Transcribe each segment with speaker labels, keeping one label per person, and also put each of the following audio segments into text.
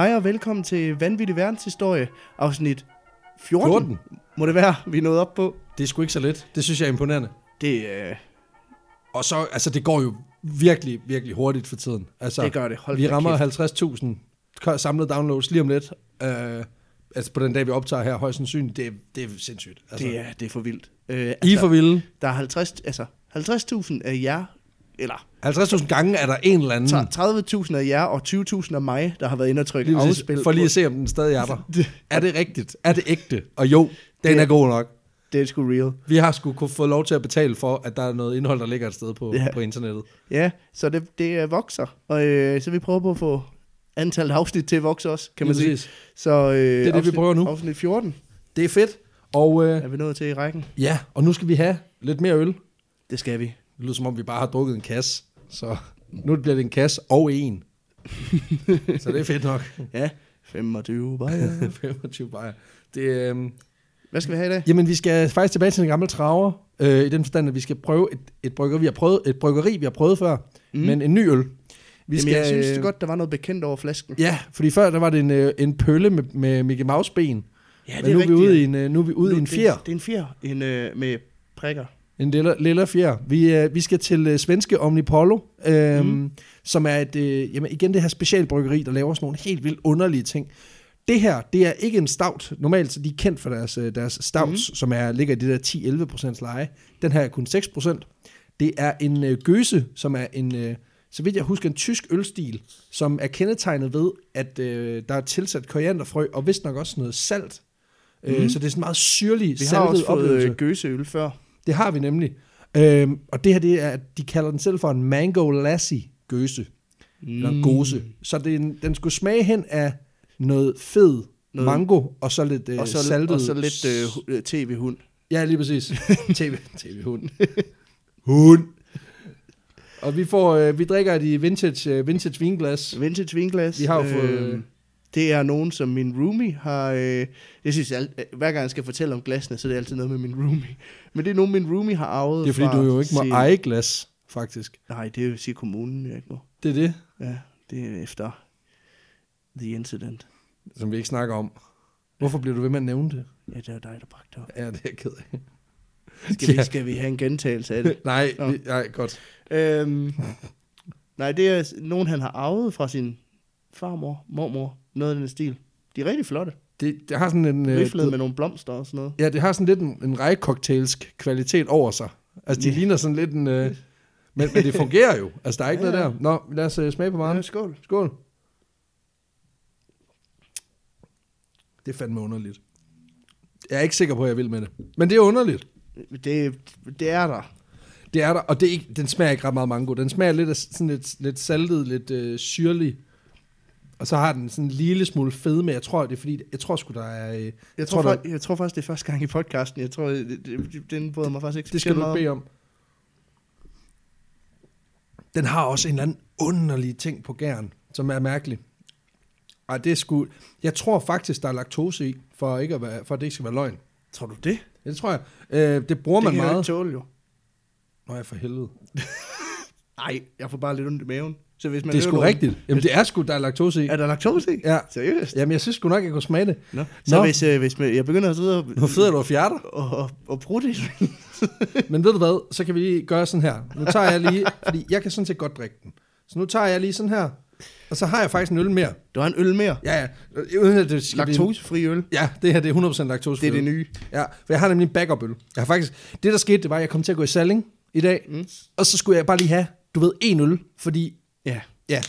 Speaker 1: Hej og velkommen til Vanvittig Verdenshistorie, afsnit 14,
Speaker 2: 14.
Speaker 1: må det være, vi er nået op på.
Speaker 2: Det er sgu ikke så let. Det synes jeg er imponerende.
Speaker 1: Det, øh,
Speaker 2: Og så, altså det går jo virkelig, virkelig hurtigt for tiden. Altså,
Speaker 1: det gør det. Hold
Speaker 2: vi rammer
Speaker 1: kæft.
Speaker 2: 50.000 samlede downloads lige om lidt. Uh, altså på den dag, vi optager her, højst sandsynligt. Det, det er sindssygt. Altså,
Speaker 1: Det er, det er for vildt. Øh,
Speaker 2: I er for vilde.
Speaker 1: Der er 50, altså 50.000 af jer, eller
Speaker 2: 50.000 gange er der en eller anden.
Speaker 1: tre- 30.000 af jer og 20.000 af mig, der har været inde og trykke
Speaker 2: Lige
Speaker 1: afspil.
Speaker 2: for lige at se, om den stadig er der.
Speaker 1: Det,
Speaker 2: Er det rigtigt? Er det ægte? Og jo, den
Speaker 1: Det-
Speaker 2: er god nok.
Speaker 1: det er sgu real.
Speaker 2: Vi har sgu kunne få lov til at betale for, at der er noget indhold, der ligger et sted på,
Speaker 1: Ja.
Speaker 2: på internettet.
Speaker 1: Ja, så det, det øh, vokser. Og øh, så vi prøver på at få antallet af afsnit til at vokse også, kan man sige. Så øh,
Speaker 2: det, vi
Speaker 1: afsnit,
Speaker 2: prøver nu.
Speaker 1: Afsnit 14
Speaker 2: Det er fedt. Og øh,
Speaker 1: er vi nået til i rækken.
Speaker 2: ja, og nu skal vi have lidt mere øl.
Speaker 1: Det skal vi.
Speaker 2: Det lyder som om, vi bare har drukket en kasse. Så nu bliver det en kasse og en. så det er fedt nok.
Speaker 1: Ja, 25 bajer.
Speaker 2: 25 bajer. Det, øh,
Speaker 1: Hvad skal vi have i dag?
Speaker 2: jamen, vi skal faktisk tilbage til den gamle traver. Øh, I den forstand, at vi skal prøve et, et, bryggeri, vi har prøvet, et bryggeri, vi har prøvet før. Mm. Men en ny øl. Vi
Speaker 1: Jamen, jeg synes
Speaker 2: øh,
Speaker 1: det godt, der var noget bekendt over flasken.
Speaker 2: Ja, fordi før der var det en, øh, en pølle med, med Mickey Mouse ben.
Speaker 1: Ja,
Speaker 2: Men nu er vi ude i en, øh, nu er vi ude
Speaker 1: Nu-
Speaker 2: i en
Speaker 1: det-
Speaker 2: fjer.
Speaker 1: Det er en fjer en, øh, med prikker.
Speaker 2: En lille, lille fjer. Vi, øh, vi skal til øh, svenske Omnipollo, øh, mm. som er et, øh, jamen igen det her specialbryggeri, der laver sådan nogle helt vildt underlige ting. Det her, det er ikke en stout. Normalt så er de kendt for deres, øh, deres stouts, mm. som er, ligger i det der 10-11% leje. Den her er kun 6%. Det er en øh, gøse, som er en, øh, så vidt jeg husker, en tysk ølstil, som er kendetegnet ved, at øh, der er tilsat korianderfrø, og vist nok også noget salt. Mm. Øh, så det er sådan meget syrlig,
Speaker 1: Vi har også fået
Speaker 2: oplevelse.
Speaker 1: øh, gøseøl før.
Speaker 2: Det har vi nemlig. Øhm, og det her, det er, de kalder den selv for en mango lassi gøse. Mm. Eller en gose. Så det en, den skulle smage hen af noget fed
Speaker 1: Noget-
Speaker 2: mango, og så lidt øh,
Speaker 1: Og så,
Speaker 2: saltet...
Speaker 1: og så lidt øh, øh, tv-hund.
Speaker 2: Ja, lige præcis. TV, TV-hund. Hund. Og vi får, øh, vi drikker de vintage, øh, vintage vinglas.
Speaker 1: Vintage vinglas.
Speaker 2: Vi har jo fået-
Speaker 1: Øh, det er nogen, som min roomie har... Øh, jeg synes, alt, øh, hver gang jeg skal fortælle om glasene, så er det altid noget med min roomie. Men det er nogen, min roomie har arvet
Speaker 2: Det er fordi,
Speaker 1: fra
Speaker 2: du jo ikke må
Speaker 1: sin-
Speaker 2: eje glas, faktisk.
Speaker 1: Nej, det er jo sige kommunen, jeg ikke må.
Speaker 2: Det er det,
Speaker 1: Ja, det er efter the incident.
Speaker 2: som vi ikke snakker om. Hvorfor bliver du ved med at nævne det?
Speaker 1: Ja, det er dig, der bragte det op.
Speaker 2: Ja, det er jeg ked af.
Speaker 1: Skal, vi, skal vi have en gentagelse af det?
Speaker 2: Nej,
Speaker 1: Nå.
Speaker 2: vi, nej, godt.
Speaker 1: øhm, nej, det er nogen, han har arvet fra sin farmor, mormor, noget af den stil. De er rigtig flotte.
Speaker 2: Det, det har sådan en... øh,
Speaker 1: Riflet
Speaker 2: du-
Speaker 1: med nogle blomster og sådan noget.
Speaker 2: Ja, det har sådan lidt en, en rækcocktailsk kvalitet over sig. Altså, det
Speaker 1: Ja.
Speaker 2: ligner sådan lidt en... Øh, men, men det fungerer jo. Altså, der er ikke
Speaker 1: Ja,
Speaker 2: noget
Speaker 1: ja.
Speaker 2: der. Nå, lad os uh, smage på
Speaker 1: Ja,
Speaker 2: varen.
Speaker 1: skål.
Speaker 2: Skål. Det er fandme underligt. Jeg er ikke sikker på, at jeg vil med det. Men det er underligt.
Speaker 1: Det, det er der.
Speaker 2: Det er der, og det er ikke, den smager ikke ret meget mango. Den smager lidt af sådan lidt, lidt saltet, lidt øh, syrlig. Og så har den sådan en lille smule fedme. Jeg tror, det er fordi, jeg tror sgu, der er... Øh,
Speaker 1: Jeg tror,
Speaker 2: tror,
Speaker 1: tror, jeg tror faktisk, det er første gang i podcasten. Jeg tror, det, det, den bryder mig faktisk ikke
Speaker 2: Det skal du
Speaker 1: meget
Speaker 2: ikke bede om. Den har også en eller anden underlig ting på gæren, som er mærkelig. Ej, det er sgu... Jeg tror faktisk, der er laktose i, for, ikke at, være, for at det ikke skal være løgn.
Speaker 1: Tror du det?
Speaker 2: Ja, det tror jeg. Øh, det bruger
Speaker 1: det
Speaker 2: man
Speaker 1: kan jeg jo
Speaker 2: meget.
Speaker 1: ikke tåle, jo.
Speaker 2: Nå, jeg for helvede.
Speaker 1: Nej, jeg får bare lidt ondt i maven. Så hvis man
Speaker 2: Det er sgu rigtigt. Jamen, det er sgu, der er laktose i.
Speaker 1: Er der laktose i?
Speaker 2: Ja.
Speaker 1: Seriøst?
Speaker 2: Jamen, jeg synes sgu nok, jeg kunne smage det.
Speaker 1: Nå. Så
Speaker 2: Nå.
Speaker 1: hvis, øh, hvis man, jeg begynder at sidde og,
Speaker 2: Nu fedder du og fjerter.
Speaker 1: og, og, og bruge det.
Speaker 2: Men ved du hvad, så kan vi lige gøre sådan her. Nu tager jeg lige, fordi jeg kan sådan set godt drikke den. Så nu tager jeg lige sådan her, og så har jeg faktisk en øl mere.
Speaker 1: Du har en øl mere.
Speaker 2: Ja, ja. Uden at det
Speaker 1: Laktosefri øl.
Speaker 2: Ja, det her det er 100% laktose.
Speaker 1: Det er det nye.
Speaker 2: Ja, for jeg har nemlig en backup-øl. Jeg har faktisk, det der skete, det var, at jeg kom til at gå i salling i dag,
Speaker 1: Mm.
Speaker 2: og så skulle jeg bare lige have, du ved, en øl, fordi,
Speaker 1: Ja.
Speaker 2: ja.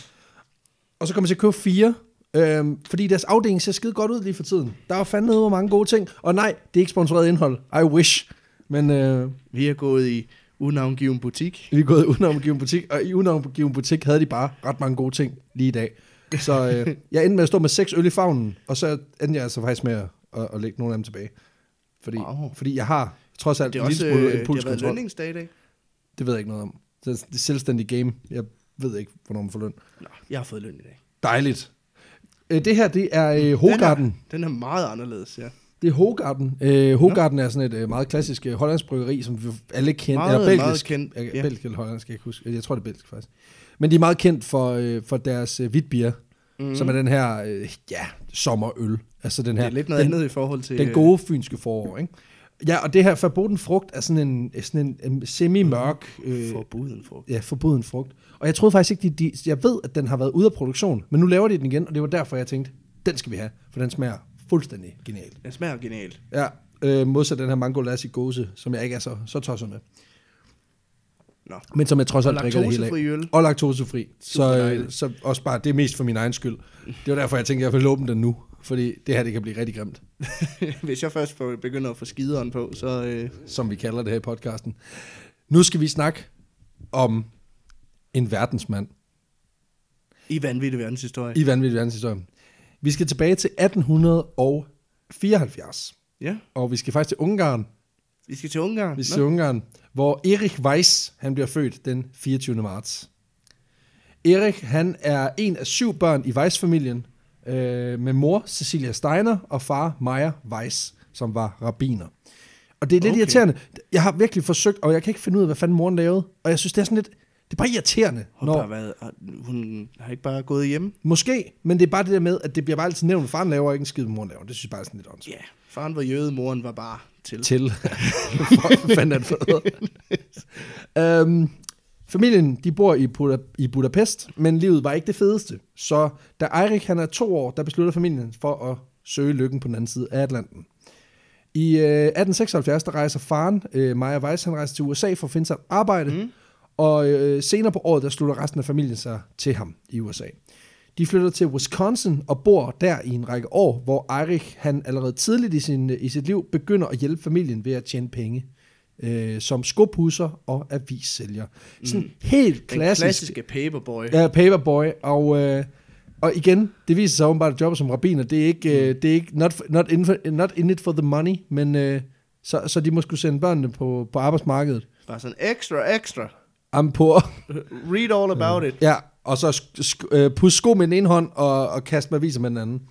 Speaker 2: Og så kom jeg til at købe fire, øhm, fordi deres afdeling ser skide godt ud lige for tiden. Der er fandme hvor mange gode ting. Og nej, det er ikke sponsoreret indhold. I wish. Men øh,
Speaker 1: Vi er gået i unavngiven butik.
Speaker 2: vi er gået udenomgiven butik, og i udenomgiven butik havde de bare ret mange gode ting lige i dag. Så øh, jeg endte med at stå med seks øl i favnen, og så endte jeg altså faktisk med at, at, at lægge nogle af dem tilbage. Fordi,
Speaker 1: Wow.
Speaker 2: fordi jeg har trods alt
Speaker 1: Det er
Speaker 2: en
Speaker 1: også
Speaker 2: lille smule
Speaker 1: øh, det har været
Speaker 2: impulskontrol.
Speaker 1: lønningsdag i dag.
Speaker 2: Det ved jeg ikke noget om. Det er det selvstændige game. Jeg ved ikke, hvornår man får løn.
Speaker 1: Nå, jeg har fået løn i dag.
Speaker 2: Dejligt. Øh, Det her, det er øh, Hogarden.
Speaker 1: Den er, den er meget anderledes, ja.
Speaker 2: Det er Hogarden. Øh, Hogarden er sådan et øh, meget klassisk øh, hollandsk bryggeri, som vi alle kender.
Speaker 1: Meget,
Speaker 2: eller belgisk.
Speaker 1: meget kendt,
Speaker 2: Ja.
Speaker 1: ja.
Speaker 2: Belgisk eller hollandsk, jeg ikke huske. Jeg tror, det er belgisk faktisk. Men de er meget kendt for, øh, for deres øh, hvidbier. mm. som er den her, øh, ja, sommerøl. Altså den her,
Speaker 1: Det er lidt noget
Speaker 2: den,
Speaker 1: andet i forhold til...
Speaker 2: den gode fynske forår, ikke? Ja, og det her forboden frugt er sådan en, sådan en, en semi-mørk, øh,
Speaker 1: Forbuden frugt.
Speaker 2: ja, forbuden frugt. Og jeg troede faktisk ikke, de, de, jeg ved, at den har været ude af produktion, men nu laver de den igen, og det var derfor, jeg tænkte, den skal vi have, for den smager fuldstændig genialt.
Speaker 1: Den smager genialt.
Speaker 2: Ja, øh, modsat den her mango lassi gose, som jeg ikke er så, så tosset med.
Speaker 1: Nå.
Speaker 2: Men som jeg trods alt drikker det hele af.
Speaker 1: laktosefri øl.
Speaker 2: Og laktosefri. Så, øh, så også bare, det er mest for min egen skyld. Det var derfor, jeg tænkte, at jeg vil åbne den nu. Fordi det her, det kan blive rigtig grimt,
Speaker 1: Hvis jeg først får, begynder at få skideren på, så... Øh,
Speaker 2: som vi kalder det her i podcasten. Nu skal vi snakke om en verdensmand
Speaker 1: I vanvittig verdenshistorie.
Speaker 2: i vanvittig verdenshistorie. Vi skal tilbage til 1874,
Speaker 1: Ja,
Speaker 2: og vi skal faktisk til Ungarn.
Speaker 1: Vi skal til Ungarn.
Speaker 2: Vi skal til Ungarn, hvor Erik Weiss, han bliver født den 24. marts. Erik, han er en af syv børn i Weiss-familien, øh, med mor Cecilia Steiner og far Maja Weiss, som var rabiner. Og det er lidt okay. Irriterende. Jeg har virkelig forsøgt, og jeg kan ikke finde ud af, hvad fanden moren lavede. Og jeg synes, det er sådan lidt... Det er bare irriterende.
Speaker 1: Hun,
Speaker 2: Når,
Speaker 1: har været, hun har ikke bare gået hjem.
Speaker 2: måske, men det er bare det der med, at det bliver bare altid nævnt, at faren laver ikke en skid, moren laver. Det synes jeg bare er sådan lidt åndssvagt.
Speaker 1: Ja, faren var jøde, moren var bare til.
Speaker 2: til. Det for noget? øhm, familien, de bor i, Buda- i Budapest, men livet var ikke det fedeste. Så da Eirik han er to år, der beslutter familien for at søge lykken på den anden side af Atlanten. I øh, 1876, der rejser faren, øh, Maja Weiss, han rejser til USA for at finde sig et arbejde, mm. og øh, senere på året, der slutter resten af familien sig til ham i USA. De flytter til Wisconsin og bor der i en række år, hvor Eirik han allerede tidligt i, sin, i sit liv begynder at hjælpe familien ved at tjene penge. Øh, som skopusser og avissælger. Sådan helt
Speaker 1: Den
Speaker 2: klassisk.
Speaker 1: klassiske paperboy.
Speaker 2: Ja, paperboy. Og, øh, og igen, det viser sig åbenbart, at jobbet som rabiner, det er ikke, øh, det er ikke not, not, in for, not in it for the money, men øh, så, så de må skulle sende børnene på, på arbejdsmarkedet.
Speaker 1: Bare sådan extra, extra.
Speaker 2: I'm poor.
Speaker 1: Read all about it.
Speaker 2: Ja, og så sk- øh, pusse sko med den ene hånd og, og kaste med aviser med den anden.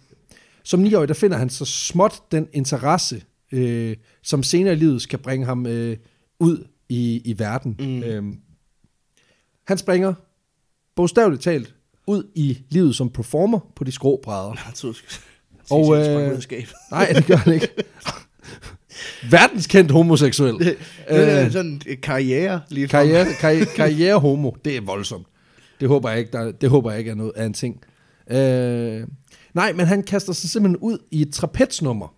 Speaker 2: Som niårig, der finder han så småt den interesse, øh, som senere i livet skal bringe ham øh, ud i, i verden. Mm. Øhm, han springer bogstaveligt talt ud i livet som performer på de skrå brædder.
Speaker 1: Jeg troede,
Speaker 2: Og, øh. Nej, det gør han ikke. Verdenskendt homoseksuel.
Speaker 1: Det er sådan en karriere lige.
Speaker 2: Karriere, karriere, karriere homo, det er voldsomt. Det håber jeg ikke, der, det håber jeg ikke er, noget, er en ting. Øh, nej, men han kaster sig simpelthen ud i et trapetsnummer,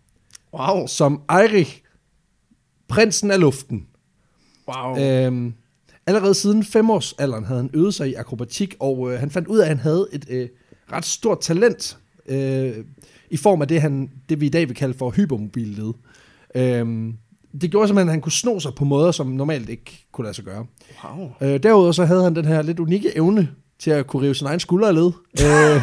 Speaker 1: Wow.
Speaker 2: som Eirik, prinsen af luften.
Speaker 1: Wow.
Speaker 2: Øh, allerede siden femårsalderen havde han øvet sig i akrobatik, og øh, han fandt ud af, at han havde et øh, ret stort talent øh, i form af det, han, det, vi i dag vil kalde for hypermobilled. Øh, det gjorde simpelthen, at han kunne sno sig på måder, som normalt ikke kunne lade sig gøre.
Speaker 1: wow.
Speaker 2: Øh, derudover så havde han den her lidt unikke evne til at kunne rive sin egen skulder af led. øh,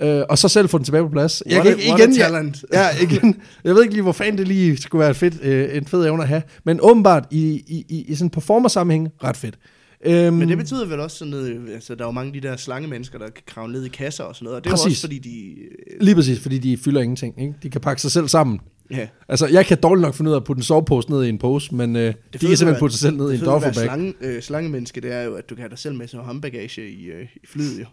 Speaker 2: øh, og så selv få den tilbage på plads.
Speaker 1: What a- what a talent.
Speaker 2: Jeg, ja, igen, jeg ved ikke lige, hvor fanden det lige skulle være et fedt, øh, en fed evne at have. Men åbenbart i, i, i, i sådan en performer-sammenhæng, ret fedt. Øhm,
Speaker 1: Men det betyder vel også sådan noget, altså der er jo mange af de der slangemennesker, der kan kravle ned i kasser og sådan noget, og det er
Speaker 2: Præcis.
Speaker 1: også fordi de, øh,
Speaker 2: Lige præcis, fordi de fylder ingenting. Ikke? De kan pakke sig selv sammen.
Speaker 1: Ja,
Speaker 2: Altså, jeg kan dårligt nok finde ud af at putte en sovepose ned i en pose, men øh, de
Speaker 1: fede
Speaker 2: kan simpelthen putte sig selv ned i
Speaker 1: det
Speaker 2: en
Speaker 1: være
Speaker 2: duffelbag.
Speaker 1: slange, øh, slangemenneske, det er jo, at du kan have dig selv med som håndbagage i, øh, i flyet jo.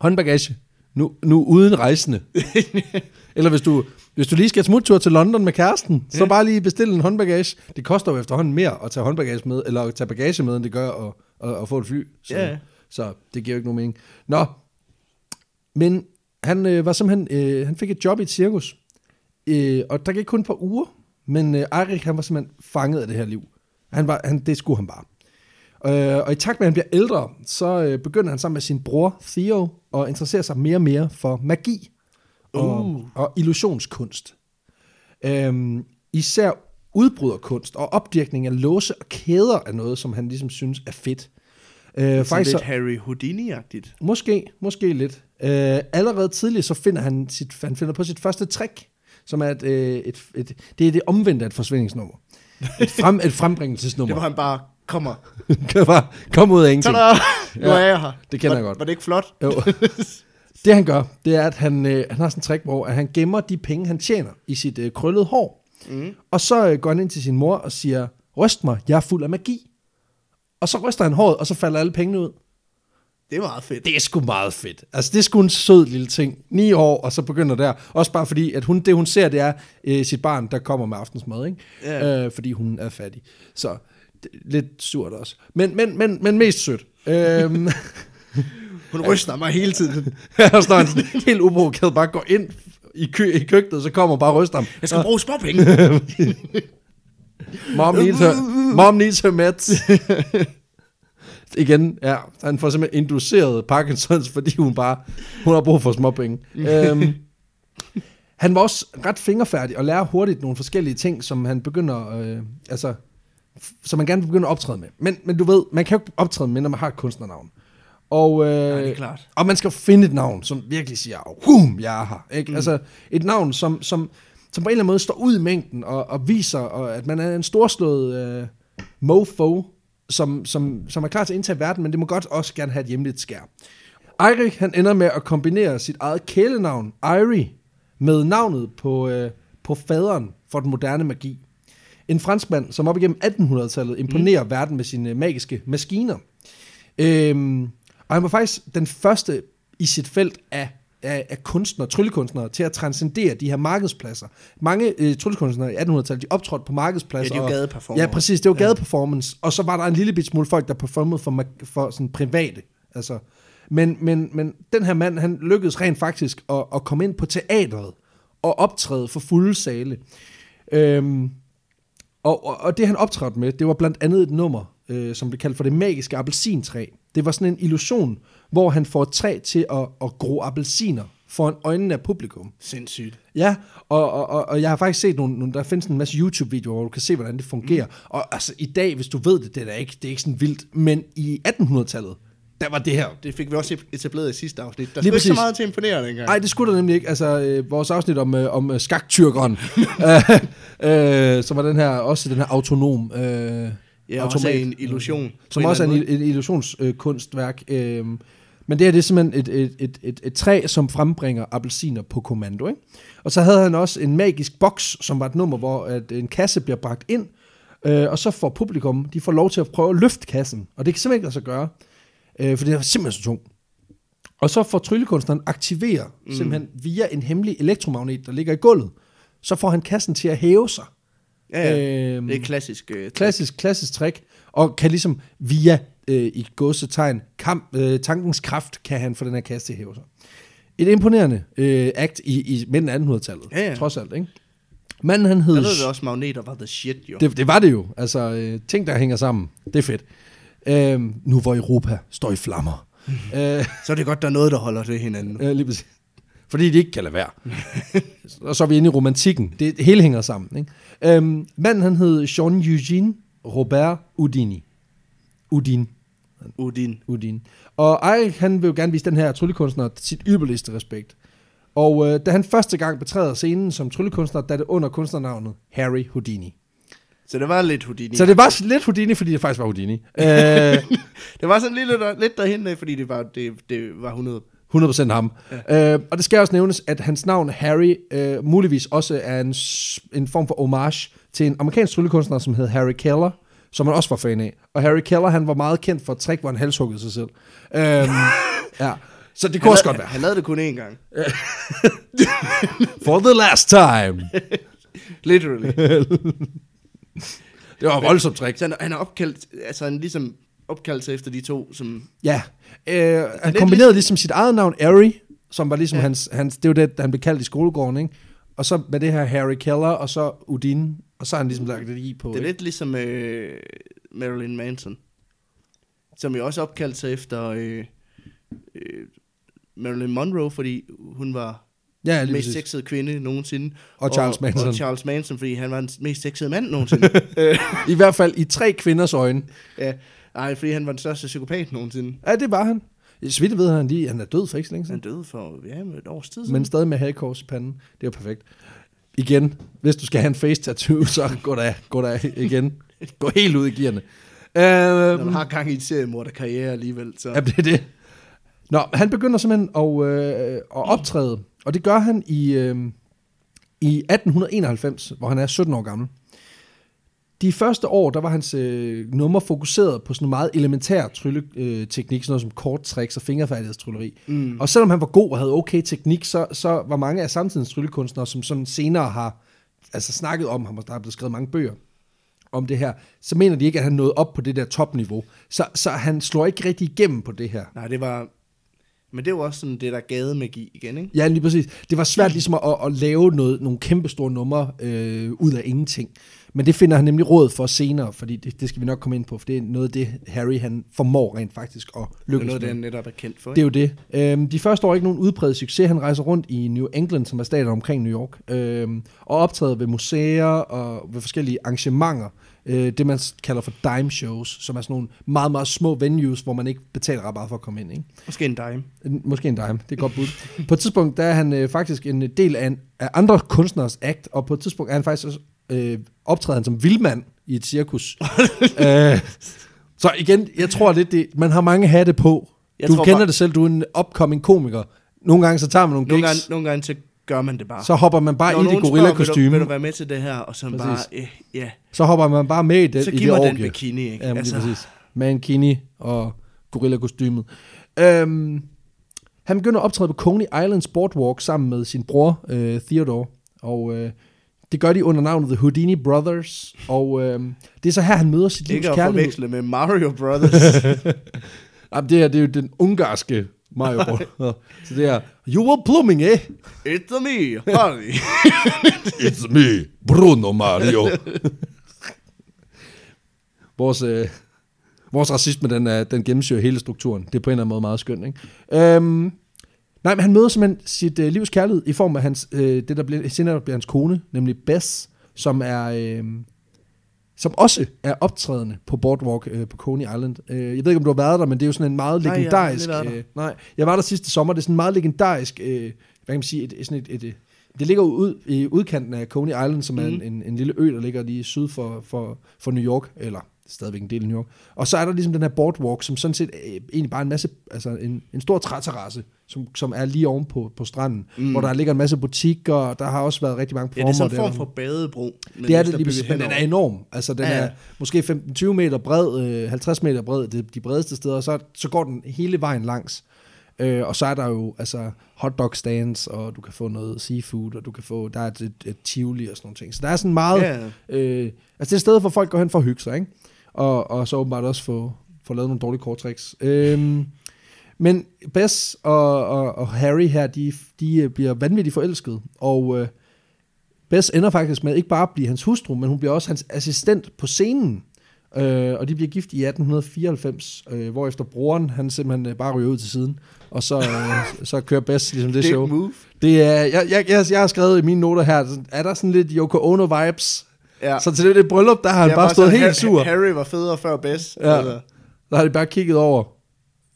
Speaker 2: Håndbagage. Nu, nu uden rejsende. Eller hvis du, hvis du lige skal smuttur til London med kæresten, så
Speaker 1: Ja.
Speaker 2: bare lige bestille en håndbagage. Det koster jo efterhånden mere at tage håndbagage med, eller at tage bagage med, end det gør at, at, at få et fly. Så,
Speaker 1: Ja.
Speaker 2: så det giver jo ikke nogen mening. Nå, men han øh, var simpelthen, øh, han fik et job i et cirkus. Øh, og der gik kun et par uger, men øh, Eirik, han var simpelthen fanget af det her liv. Han var, han, det skulle han bare. Øh, og i takt med, at han bliver ældre, så øh, begynder han sammen med sin bror Theo at interessere sig mere og mere for magi og,
Speaker 1: Uh.
Speaker 2: og illusionskunst. Øhm, især udbryderkunst og opdyrkning af låse og kæder er noget, som han ligesom synes er fedt. Øh,
Speaker 1: Faktisk
Speaker 2: faktisk
Speaker 1: lidt
Speaker 2: så,
Speaker 1: Harry Houdini-agtigt.
Speaker 2: måske, måske lidt. Øh, allerede tidligt så finder han, sit, han finder på sit første trick, som er et, øh, et, et, det er det omvendte af et forsvindingsnummer. Et, frem, et
Speaker 1: Det
Speaker 2: frembringelsesnummer.
Speaker 1: var han bare, kommer.
Speaker 2: komme ud af ingenting.
Speaker 1: Tada! Nu er jeg her.
Speaker 2: det kender
Speaker 1: var,
Speaker 2: jeg godt.
Speaker 1: Var det ikke flot?
Speaker 2: Jo. Det han gør, det er, at han, øh, han har sådan en trick, hvor at han gemmer de penge, han tjener i sit øh, krøllede hår.
Speaker 1: Mm.
Speaker 2: Og så øh, går han ind til sin mor og siger, ryst mig, jeg er fuld af magi. Og så ryster han håret, og så falder alle pengene ud.
Speaker 1: Det er meget fedt.
Speaker 2: Det er sgu meget fedt. Altså, det er sgu en sød lille ting. Ni år, og så begynder der. Også bare fordi, at hun, det hun ser, det er øh, sit barn, der kommer med aftensmad, ikke?
Speaker 1: Ja.
Speaker 2: Øh, fordi hun er fattig. Så det, lidt surt også. Men, men, men, men mest sødt. Øhm,
Speaker 1: Hun ryster mig hele tiden.
Speaker 2: her står han sådan helt uprovokeret, bare går ind i, kø, i køkkenet, så kommer bare og ryster ham.
Speaker 1: Jeg skal bruge småpenge.
Speaker 2: Mom needs her, mom needs her meds. Igen, ja, han får simpelthen induceret Parkinsons, fordi hun bare, hun har brug for småpenge. øhm, han var også ret fingerfærdig og lærer hurtigt nogle forskellige ting, som han begynder, øh, altså, som man gerne vil begynde at optræde med. Men, men du ved, man kan jo ikke optræde med, når man har et kunstnernavn. Og, øh,
Speaker 1: Ja, det er klart.
Speaker 2: og man skal finde et navn, som virkelig siger, hum, jeg er her. Ikke? Mm. Altså et navn, som, som, som på en eller anden måde står ud i mængden, og, og viser, og at man er en storslået øh, mofo, som, som, som er klar til at indtage verden, men det må godt også gerne have et hjemligt skær. Eirik, han ender med at kombinere sit eget kælenavn, Irie, med navnet på, øh, på faderen for den moderne magi. En franskmand, som op igennem 1800-tallet imponerer mm. verden med sine magiske maskiner. Øhm, og han var faktisk den første i sit felt af, af, af kunstnere, tryllekunstnere, til at transcendere de her markedspladser. Mange øh, tryllekunstnere i 1800-tallet, de optrådte på markedspladser.
Speaker 1: Ja, det er
Speaker 2: og-
Speaker 1: gadeperformer.
Speaker 2: Ja, præcis, det var gadeperformance. Og så var der en lille bit smule folk, der performede for, for sådan private. Altså. Men, men, men den her mand, han lykkedes rent faktisk at, at komme ind på teatret og optræde for fulde sale. Øhm, og, og, og det han optrådte med, det var blandt andet et nummer, øh, som blev kaldt for det magiske appelsintræ. Det var sådan en illusion, hvor han får et træ til at, at gro appelsiner foran øjnene af publikum.
Speaker 1: Sindssygt.
Speaker 2: Ja, og, og, og, og jeg har faktisk set nogle, nogle der findes en masse YouTube-videoer, hvor du kan se, hvordan det fungerer. Mm. Og altså, i dag, hvis du ved det, det er da ikke, det er ikke sådan vildt, men i 1800-tallet, der var det her.
Speaker 1: Det fik vi også etableret i sidste afsnit. Der skulle ikke så meget til at imponere dengang.
Speaker 2: Nej, det skulle der nemlig ikke. Altså, øh, vores afsnit om, øh, om øh, skaktyrkeren, øh, øh, som var den her, også den her autonom øh,
Speaker 1: ja, også en illusion.
Speaker 2: som også er en, et illusionskunstværk. Øh, men det her det er simpelthen et, et, et, et, et træ, som frembringer appelsiner på kommando. Ikke? Og så havde han også en magisk boks, som var et nummer, hvor at en kasse bliver bragt ind, øh, og så får publikum, de får lov til at prøve at løfte kassen. Og det kan simpelthen ikke lade sig gøre, øh, for det er simpelthen så tung. Og så får tryllekunstneren aktivere mm. simpelthen via en hemmelig elektromagnet, der ligger i gulvet. Så får han kassen til at hæve sig.
Speaker 1: Ja, ja.
Speaker 2: Øhm,
Speaker 1: det er klassisk. Øh,
Speaker 2: Klassisk, klassisk trick, og kan ligesom via, øh, i godsetegn, kamp, øh, tankens kraft, kan han få den her kasse til at hæve sig. Et imponerende øh, act i, i midten af 1800-tallet,
Speaker 1: Ja, ja.
Speaker 2: trods alt, ikke? Manden han hed...
Speaker 1: Der ved vi også, magneter var the shit, jo.
Speaker 2: Det, det var det jo. Altså, øh, ting, der hænger sammen. Det er fedt. Øh, nu hvor Europa står i flammer. øh,
Speaker 1: Så er det godt, der er noget, der holder til hinanden.
Speaker 2: Ja, lige præcis. Fordi de ikke kan lade være. og så er vi inde i romantikken. Det hele hænger sammen. Ikke? Øhm, manden han hed Jean Eugene Robert Houdini. Udin.
Speaker 1: Udin.
Speaker 2: Udin. Og Eirik, han vil jo gerne vise den her tryllekunstner sit ypperligste respekt. Og øh, da han første gang betræder scenen som tryllekunstner, er det under kunstnernavnet Harry Houdini.
Speaker 1: Så det var lidt Houdini.
Speaker 2: Så det var lidt Houdini, fordi det faktisk var Houdini. øh,
Speaker 1: det var sådan lidt, lidt derhen fordi det var, det, det var 100.
Speaker 2: 100% ham. Ja. Øh, og det skal også nævnes, at hans navn Harry øh, muligvis også er en, en form for homage til en amerikansk tryllekunstner, som hed Harry Keller, som man også var fan af. Og Harry Keller, han var meget kendt for et trick, hvor han halshuggede sig selv. Øhm, ja. Så det kunne
Speaker 1: Han
Speaker 2: også
Speaker 1: lavede-
Speaker 2: godt være.
Speaker 1: Han lavede det kun én gang.
Speaker 2: For the last time.
Speaker 1: Literally.
Speaker 2: Det var et voldsomt trick.
Speaker 1: Så han, han er opkaldt, altså han ligesom opkaldt sig efter de to, som...
Speaker 2: Ja. Øh, han
Speaker 1: lidt
Speaker 2: kombinerede ligesom sit eget navn, Harry, som var ligesom ja. Hans, hans... Det var det, han blev kaldt i skolegården, ikke? Og så med det her Harry Keller, og så Udin, og så har han ligesom lagt det i på...
Speaker 1: Det er
Speaker 2: ikke?
Speaker 1: lidt ligesom øh, Marilyn Manson, som jo også opkaldt sig efter øh, øh, Marilyn Monroe, fordi hun var
Speaker 2: Ja,
Speaker 1: den mest sexede kvinde nogensinde.
Speaker 2: Og Charles Manson.
Speaker 1: Og Charles Manson, fordi han var den mest sexede mand nogensinde.
Speaker 2: I hvert fald i tre kvinders øjne.
Speaker 1: ja, ej, fordi han var den største psykopat nogensinde.
Speaker 2: Ja, det var han. Så vidt ved, han lige, han er død for ikke så længe
Speaker 1: Han
Speaker 2: siden.
Speaker 1: døde for ja, et års tid siden.
Speaker 2: Men stadig med hagekors i panden. Det er perfekt. Igen, hvis du skal have en face tattoo, så gå der, gå der igen. Gå helt ud i gearne.
Speaker 1: Når
Speaker 2: Øhm,
Speaker 1: man har gang i et seriemorder karriere alligevel, så...
Speaker 2: Ja, det er det. Nå, han begynder simpelthen at, øh, at optræde, og det gør han i, øh, i 1891, hvor han er 17 år gammel. De første år, der var hans øh, nummer fokuseret på sådan meget elementær trylleteknik, sådan noget som korttricks og fingerfærdighedstrylleri. Mm. Og selvom han var god og havde okay teknik, så, så var mange af samtidens tryllekunstnere, som sådan senere har altså snakket om ham, og der er blevet skrevet mange bøger om det her, så mener de ikke, at han nåede op på det der topniveau. Så, så han slår ikke rigtig igennem på det her.
Speaker 1: Nej, det var... Men det var også sådan det der gademagi igen, ikke?
Speaker 2: Ja, lige præcis. Det var svært ligesom at, at lave noget, nogle kæmpe store numre øh, ud af ingenting. Men det finder han nemlig råd for senere, fordi det, det skal vi nok komme ind på, for det er noget af det, Harry han formår rent faktisk at
Speaker 1: Det er
Speaker 2: lykkes
Speaker 1: noget,
Speaker 2: med.
Speaker 1: det han netop er kendt for.
Speaker 2: Det er jo det. Øhm, de første år er ikke nogen udpræget succes. Han rejser rundt i New England, som er staten omkring New York, øhm, og optræder ved museer og ved forskellige arrangementer. Øh, det man kalder for dime shows, som er sådan nogle meget, meget små venues, hvor man ikke betaler ret meget for at komme ind. Ikke?
Speaker 1: Måske en dime.
Speaker 2: Måske en dime, det er godt bud. På et tidspunkt der er han øh, faktisk en del af, en, af andre kunstners act, og på et tidspunkt er han faktisk også, øh, optræder han som vildmand i et cirkus. øh, så igen, jeg tror lidt, det, man har mange hatte på.
Speaker 1: Jeg
Speaker 2: du
Speaker 1: tror
Speaker 2: kender
Speaker 1: bare-
Speaker 2: det selv, du er en upcoming komiker. Nogle gange så tager man nogle
Speaker 1: Nogle
Speaker 2: gigs,
Speaker 1: gange, nogle gange så gør man det bare.
Speaker 2: så hopper man bare
Speaker 1: Når
Speaker 2: i det
Speaker 1: nogen spørger. Vil, du- vil du være med til det her? Og så
Speaker 2: Præcis.
Speaker 1: bare, øh, ja.
Speaker 2: Så hopper man bare med i det,
Speaker 1: Så
Speaker 2: i
Speaker 1: giv
Speaker 2: det
Speaker 1: mig den
Speaker 2: orgie.
Speaker 1: bikini, ikke?
Speaker 2: Ja, altså. præcis. Mankini og gorilla-kostymet. Øhm, han begynder at optræde på Coney Islands Boardwalk sammen med sin bror, øh, Theodore. Og øh, det gør de under navnet The Houdini Brothers. Og øh, det er så her, han møder sit livs
Speaker 1: Ikke at
Speaker 2: kærlighed.
Speaker 1: forveksle med Mario Brothers.
Speaker 2: Jamen, det, her, det er jo den ungarske Mario Brothers. så det er, you were plumbing, eh?
Speaker 1: It's me, Harry.
Speaker 2: It's me, Bruno Mario. vores, øh, vores racisme, den, er, den gennemsyrer hele strukturen. Det er på en eller anden måde meget skønt, ikke? Øhm, nej, men han møder simpelthen sit øh, livs kærlighed i form af hans, øh, det, der bliver, senere bliver hans kone, nemlig Bess, som er... Øh, som også er optrædende på Boardwalk øh, på Coney Island. Øh, jeg ved ikke, om du har været der, men det er jo sådan en meget
Speaker 1: Nej, jeg
Speaker 2: legendarisk...
Speaker 1: der.
Speaker 2: øh, nej, jeg var der sidste sommer. Det er sådan en meget legendarisk... Øh, hvad kan man sige? Et, sådan et, et, et, det ligger ud i udkanten af Coney Island, som er en,
Speaker 1: Mhm.
Speaker 2: en, en lille ø, der ligger lige syd for, for, for New York, eller stadigvæk en del af New York. Og så er der ligesom den her boardwalk, som sådan set øh, egentlig bare en masse, altså en, en stor træterrasse, som, som er lige oven på, på stranden, mm. hvor der ligger en masse butikker, og der har også været rigtig mange
Speaker 1: ja, det er sådan en form for badebro. men
Speaker 2: Det er det lige præcis, men den er enorm. Altså, den
Speaker 1: Ja,
Speaker 2: er måske 15-20 meter bred, øh, 50 meter bred, det er de bredeste steder, og så, så går den hele vejen langs. Øh, og så er der jo altså hotdog stands, og du kan få noget seafood, og du kan få, der er et, et, et tivoli og sådan nogle ting. Så der er sådan meget,
Speaker 1: Ja,
Speaker 2: øh, altså det er et sted, hvor folk går hen for at hygge sig, ikke? Og, og så åbenbart også få, få lavet nogle dårlige korttricks. Øhm, men Bess og, og, og Harry her, de, de øh, bliver vanvittigt forelsket, og øh, Bess ender faktisk med ikke bare at blive hans hustru, men hun bliver også hans assistent på scenen. Øh, og de bliver gift i 1894, øh, hvorefter broren, han simpelthen øh, bare ryger ud til siden, og så, øh, så kører Bess ligesom det
Speaker 1: Dick
Speaker 2: show.
Speaker 1: move.
Speaker 2: Det er, jeg, jeg, jeg, jeg har skrevet i mine noter her, er der sådan lidt Yoko Ono-vibes?
Speaker 1: Ja.
Speaker 2: Så til det, det bryllup, der har han
Speaker 1: Ja,
Speaker 2: bare stået helt sur.
Speaker 1: Harry var federe før Bess.
Speaker 2: Ja.
Speaker 1: Altså.
Speaker 2: Der har de bare kigget over.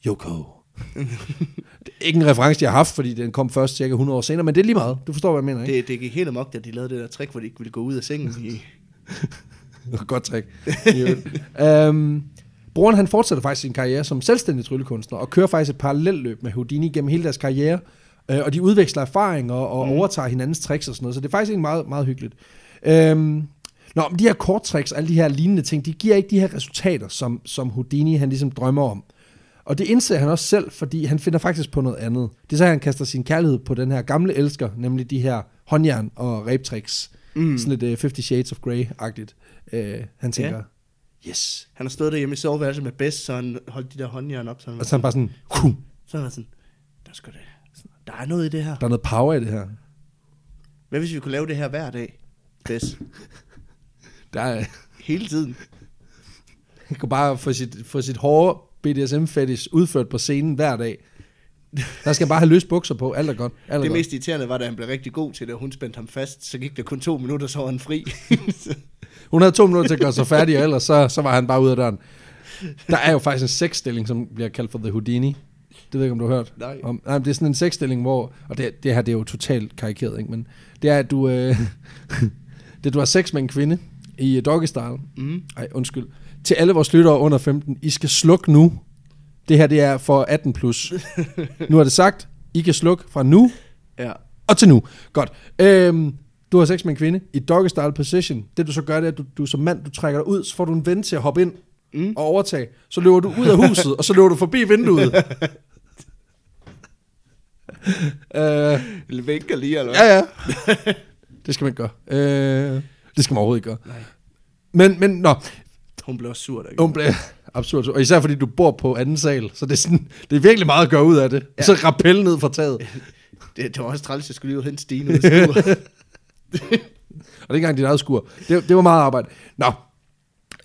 Speaker 2: Yoko. det er ikke en reference, jeg har haft, fordi den kom først cirka 100 år senere, men det er lige meget. Du forstår, hvad jeg mener, ikke?
Speaker 1: Det, det gik helt amok, da de lavede det der trick, hvor de ikke ville gå ud af sengen.
Speaker 2: Godt trick. um, broren han fortsætter faktisk sin karriere som selvstændig tryllekunstner, og kører faktisk et parallelløb med Houdini gennem hele deres karriere, øh, og de udveksler erfaringer og mm. overtager hinandens tricks og sådan noget, så det er faktisk egentlig meget, meget hyggeligt. Um, Nå, men de her korttricks og alle de her lignende ting, de giver ikke de her resultater, som, som Houdini han ligesom drømmer om. Og det indser han også selv, fordi han finder faktisk på noget andet. Det er så, han kaster sin kærlighed på den her gamle elsker, nemlig de her håndjern og rebtricks. Mm. Sådan lidt uh, 50 Shades of Grey-agtigt. Uh, han tænker,
Speaker 1: Ja.
Speaker 2: yes.
Speaker 1: han har stået derhjemme i soveværelset med Bess, så han holdt de der håndjern op. Så han,
Speaker 2: Og så han bare sådan, huh,
Speaker 1: så han var sådan, der, skal det, der er noget i det her.
Speaker 2: der er noget power i det her.
Speaker 1: Hvad hvis vi kunne lave det her hver dag? Bess.
Speaker 2: Der er,
Speaker 1: Hele tiden.
Speaker 2: han kunne bare få sit, få sit hårde BDSM-fetish udført på scenen hver dag. Der skal bare have løst bukser på, alt er godt. Alt er
Speaker 1: Det
Speaker 2: godt.
Speaker 1: mest irriterende var, da han blev rigtig god til det, og hun spændte ham fast. Så gik der kun to minutter, så var han fri.
Speaker 2: Hun havde to minutter til at gøre sig færdig, og ellers så, så var han bare ude af døren. Der er jo faktisk en sexstilling, som bliver kaldt for The Houdini. Det ved jeg ikke, om du har hørt.
Speaker 1: Nej.
Speaker 2: Om, nej, det er sådan en sexstilling, hvor... Og det, det her, det er jo totalt karikeret, ikke? Men det er, at du... Øh, det, du har sex med en kvinde i doggy style.
Speaker 1: mm.
Speaker 2: Ej, undskyld. Til alle vores lyttere under 15, I skal slukke nu. Det her, det er for 18 plus. Nu er det sagt. I kan slukke fra nu
Speaker 1: Ja.
Speaker 2: og til nu. Godt. Øhm, Du har sex med en kvinde i doggy style position. Det du så gør, det er, at du, du som mand, du trækker dig ud, så får du en ven til at hoppe ind
Speaker 1: Mm.
Speaker 2: og overtage. Så løber du ud af huset, og så løber du forbi vinduet. øh,
Speaker 1: Eller vinker lige, eller
Speaker 2: ja, ja. Det skal man ikke gøre. Øh, det skal man overhovedet ikke gøre.
Speaker 1: Nej.
Speaker 2: Men, men nå,
Speaker 1: Hun blev også sur, der
Speaker 2: hun blev absurd. Og især fordi du bor på anden sal, så det er, sådan, det er virkelig meget at gøre ud af det. Ja. Så rappel ned fra taget.
Speaker 1: Det, det var også træls, at jeg skulle lige ud og hente Stine ud af.
Speaker 2: Og det er ikke engang dit eget skur. Det, det var meget arbejde. Nå.